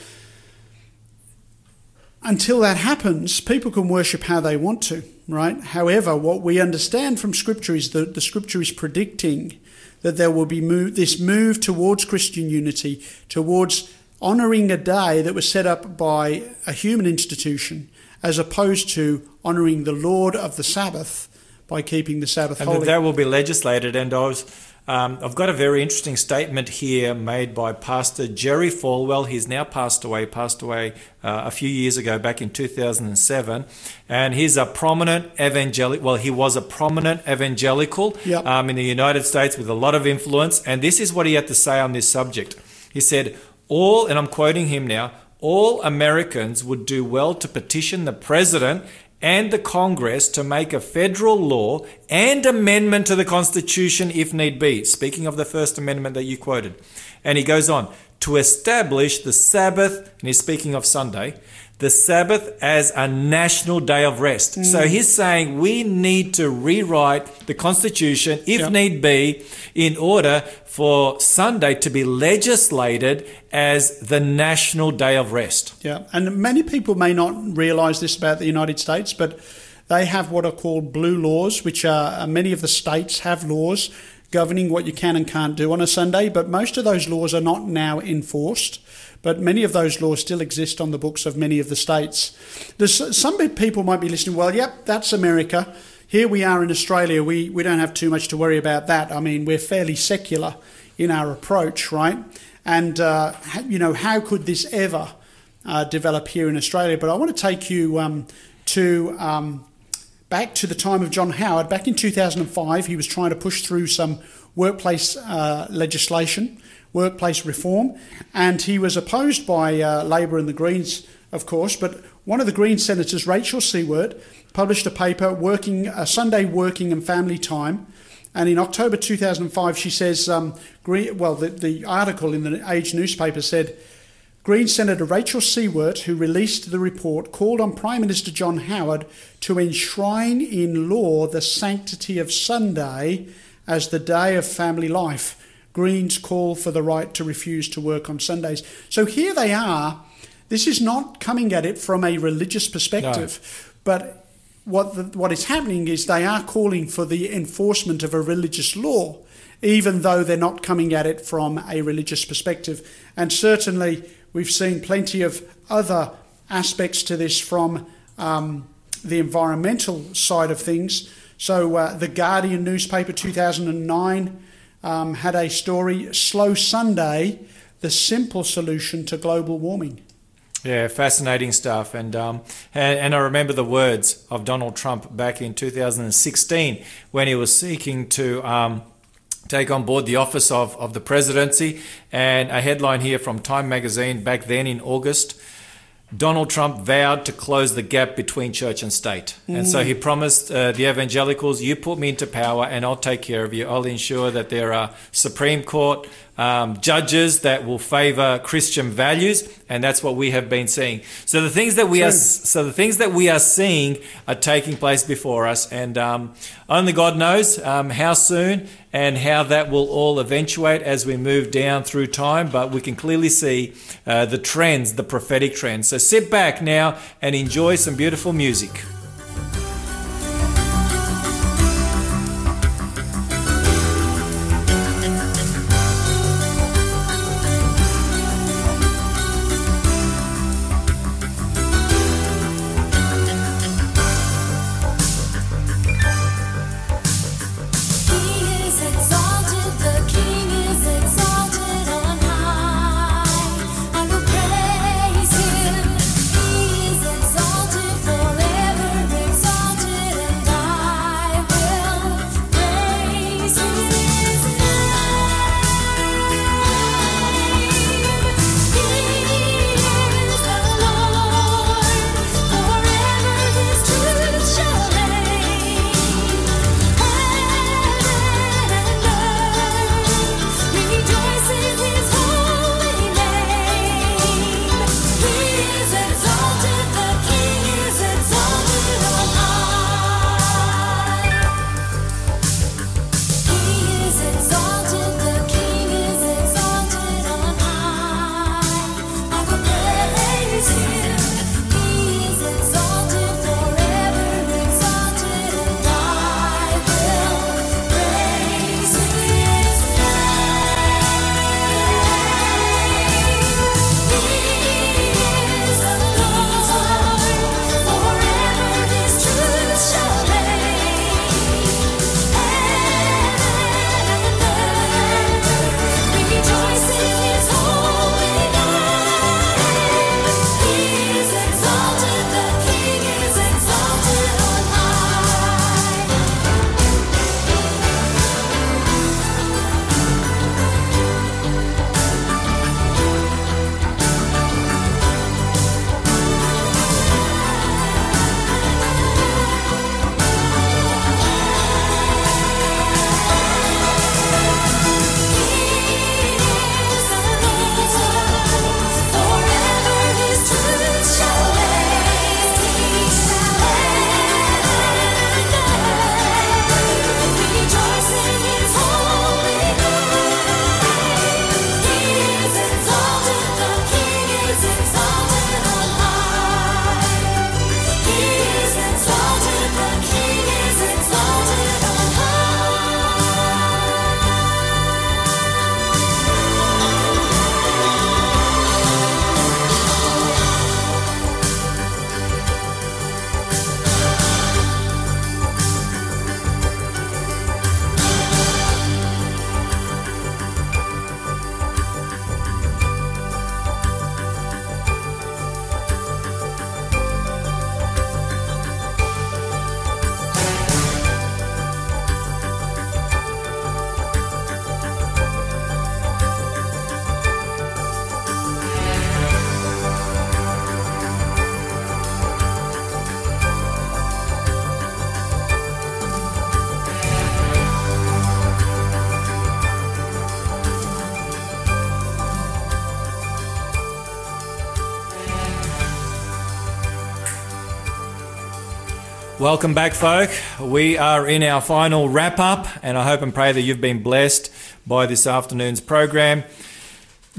until that happens, people can worship how they want to, right? However, what we understand from Scripture is that the Scripture is predicting that there will be move, this move towards Christian unity, towards honouring a day that was set up by a human institution, as opposed to honouring the Lord of the Sabbath by keeping the Sabbath and that holy. that will be legislated. And I was, um, I've got a very interesting statement here made by Pastor Jerry Falwell. He's now passed away, passed away uh, a few years ago, back in 2007. And he's a prominent evangelical, well, he was a prominent evangelical Yep. um, in the United States with a lot of influence. And this is what he had to say on this subject. He said, All, and I'm quoting him now, all Americans would do well to petition the president and the Congress to make a federal law and amendment to the Constitution if need be. Speaking of the First Amendment that you quoted. And he goes on to establish the Sabbath, and he's speaking of Sunday, the Sabbath as a national day of rest. So he's saying we need to rewrite the Constitution if Yep. need be in order for Sunday to be legislated as the national day of rest. Yeah, and many people may not realise this about the United States, but they have what are called blue laws, which are uh, many of the states have laws governing what you can and can't do on a Sunday, but most of those laws are not now enforced. But many of those laws still exist on the books of many of the states. There's, some people might be listening, well, yep, that's America. Here we are in Australia, we, we don't have too much to worry about that. I mean, we're fairly secular in our approach, right? And, uh, you know, how could this ever uh, develop here in Australia? But I want to take you um, to um, back to the time of John Howard. Back in 2005, he was trying to push through some workplace uh, legislation, workplace reform, and he was opposed by uh, Labor and the Greens, of course. But one of the Green senators, Rachel Siewert, published a paper, working a Sunday working and family time. And in October 2005, she says, um, Green, well, the, the article in the Age newspaper said, Green Senator Rachel Siewert, who released the report, called on Prime Minister John Howard to enshrine in law the sanctity of Sunday as the day of family life. Greens call for the right to refuse to work on Sundays. So here they are. This is not coming at it from a religious perspective, but what the, what is happening is they are calling for the enforcement of a religious law, even though they're not coming at it from a religious perspective. And certainly, we've seen plenty of other aspects to this from um, the environmental side of things. So, uh, the Guardian newspaper 2009 um, had a story Slow Sunday, the simple solution to global warming. Yeah, fascinating stuff. And, um, and and I remember the words of Donald Trump back in 2016 when he was seeking to um, take on board the office of, of the presidency. And a headline here from Time magazine back then in August. Donald Trump vowed to close the gap between church and state. And so he promised uh, the evangelicals, You put me into power and I'll take care of you. I'll ensure that there are Supreme Court um, judges that will favor Christian values. And that's what we have been seeing. So the things that we are, so the things that we are seeing are taking place before us. And um, only God knows um, how soon and how that will all eventuate as we move down through time. But we can clearly see uh, the trends, the prophetic trends. So sit back now and enjoy some beautiful music. Welcome back, folk. We are in our final wrap up, and I hope and pray that you've been blessed by this afternoon's program.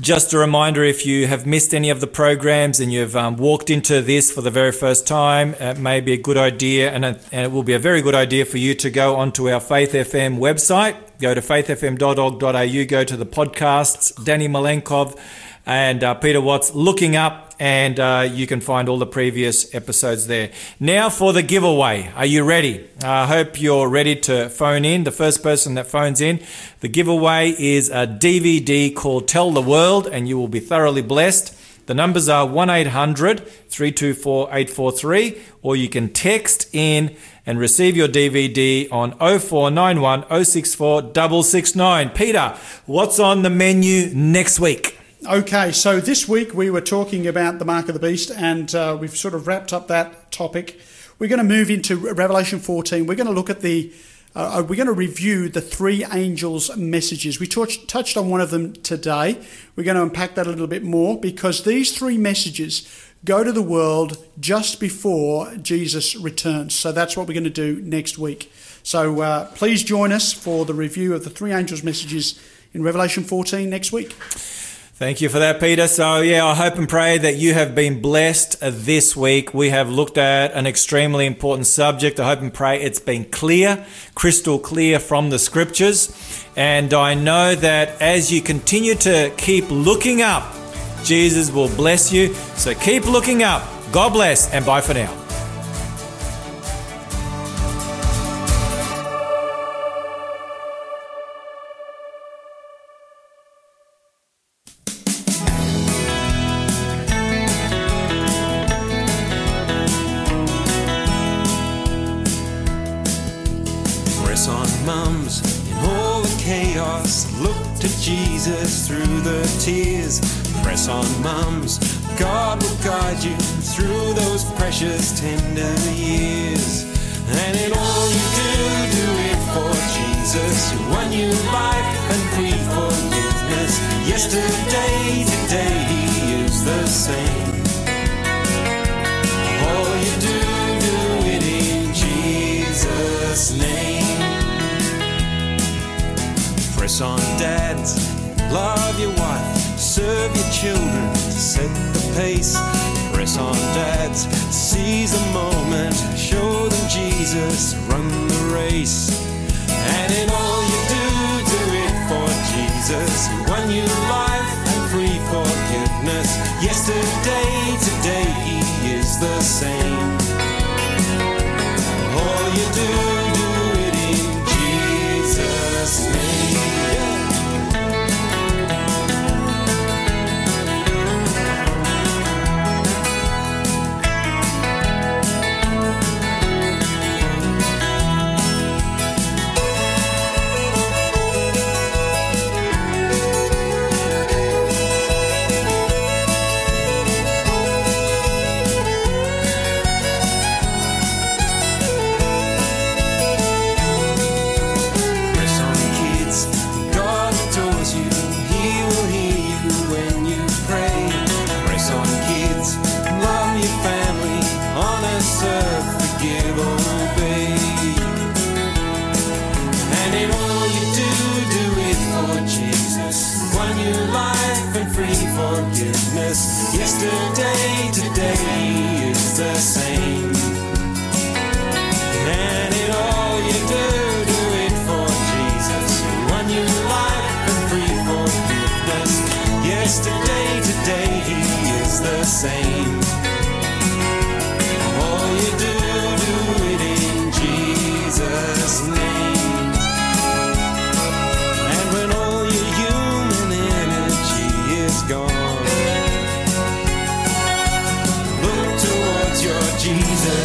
Just a reminder if you have missed any of the programs and you've um, walked into this for the very first time, it may be a good idea, and it, and it will be a very good idea for you to go onto our Faith FM website. Go to faithfm.org.au, go to the podcasts, Danny Malenkov and uh, Peter Watts looking up, and uh, you can find all the previous episodes there. Now for the giveaway. Are you ready? I hope you're ready to phone in. The first person that phones in, the giveaway is a DVD called Tell the World, and you will be thoroughly blessed. The numbers are 1 800 324 843, or you can text in and receive your DVD on 0491 064 669. Peter, what's on the menu next week? Okay, so this week we were talking about the mark of the beast, and uh, we've sort of wrapped up that topic. We're going to move into Revelation 14. We're going to look at the, uh, we're going to review the three angels' messages. We touched touched on one of them today. We're going to unpack that a little bit more because these three messages go to the world just before Jesus returns. So that's what we're going to do next week. So uh, please join us for the review of the three angels' messages in Revelation 14 next week. Thank you for that, Peter. So, yeah, I hope and pray that you have been blessed this week. We have looked at an extremely important subject. I hope and pray it's been clear, crystal clear from the scriptures. And I know that as you continue to keep looking up, Jesus will bless you. So keep looking up. God bless, and bye for now.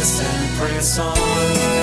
Jesus and press on.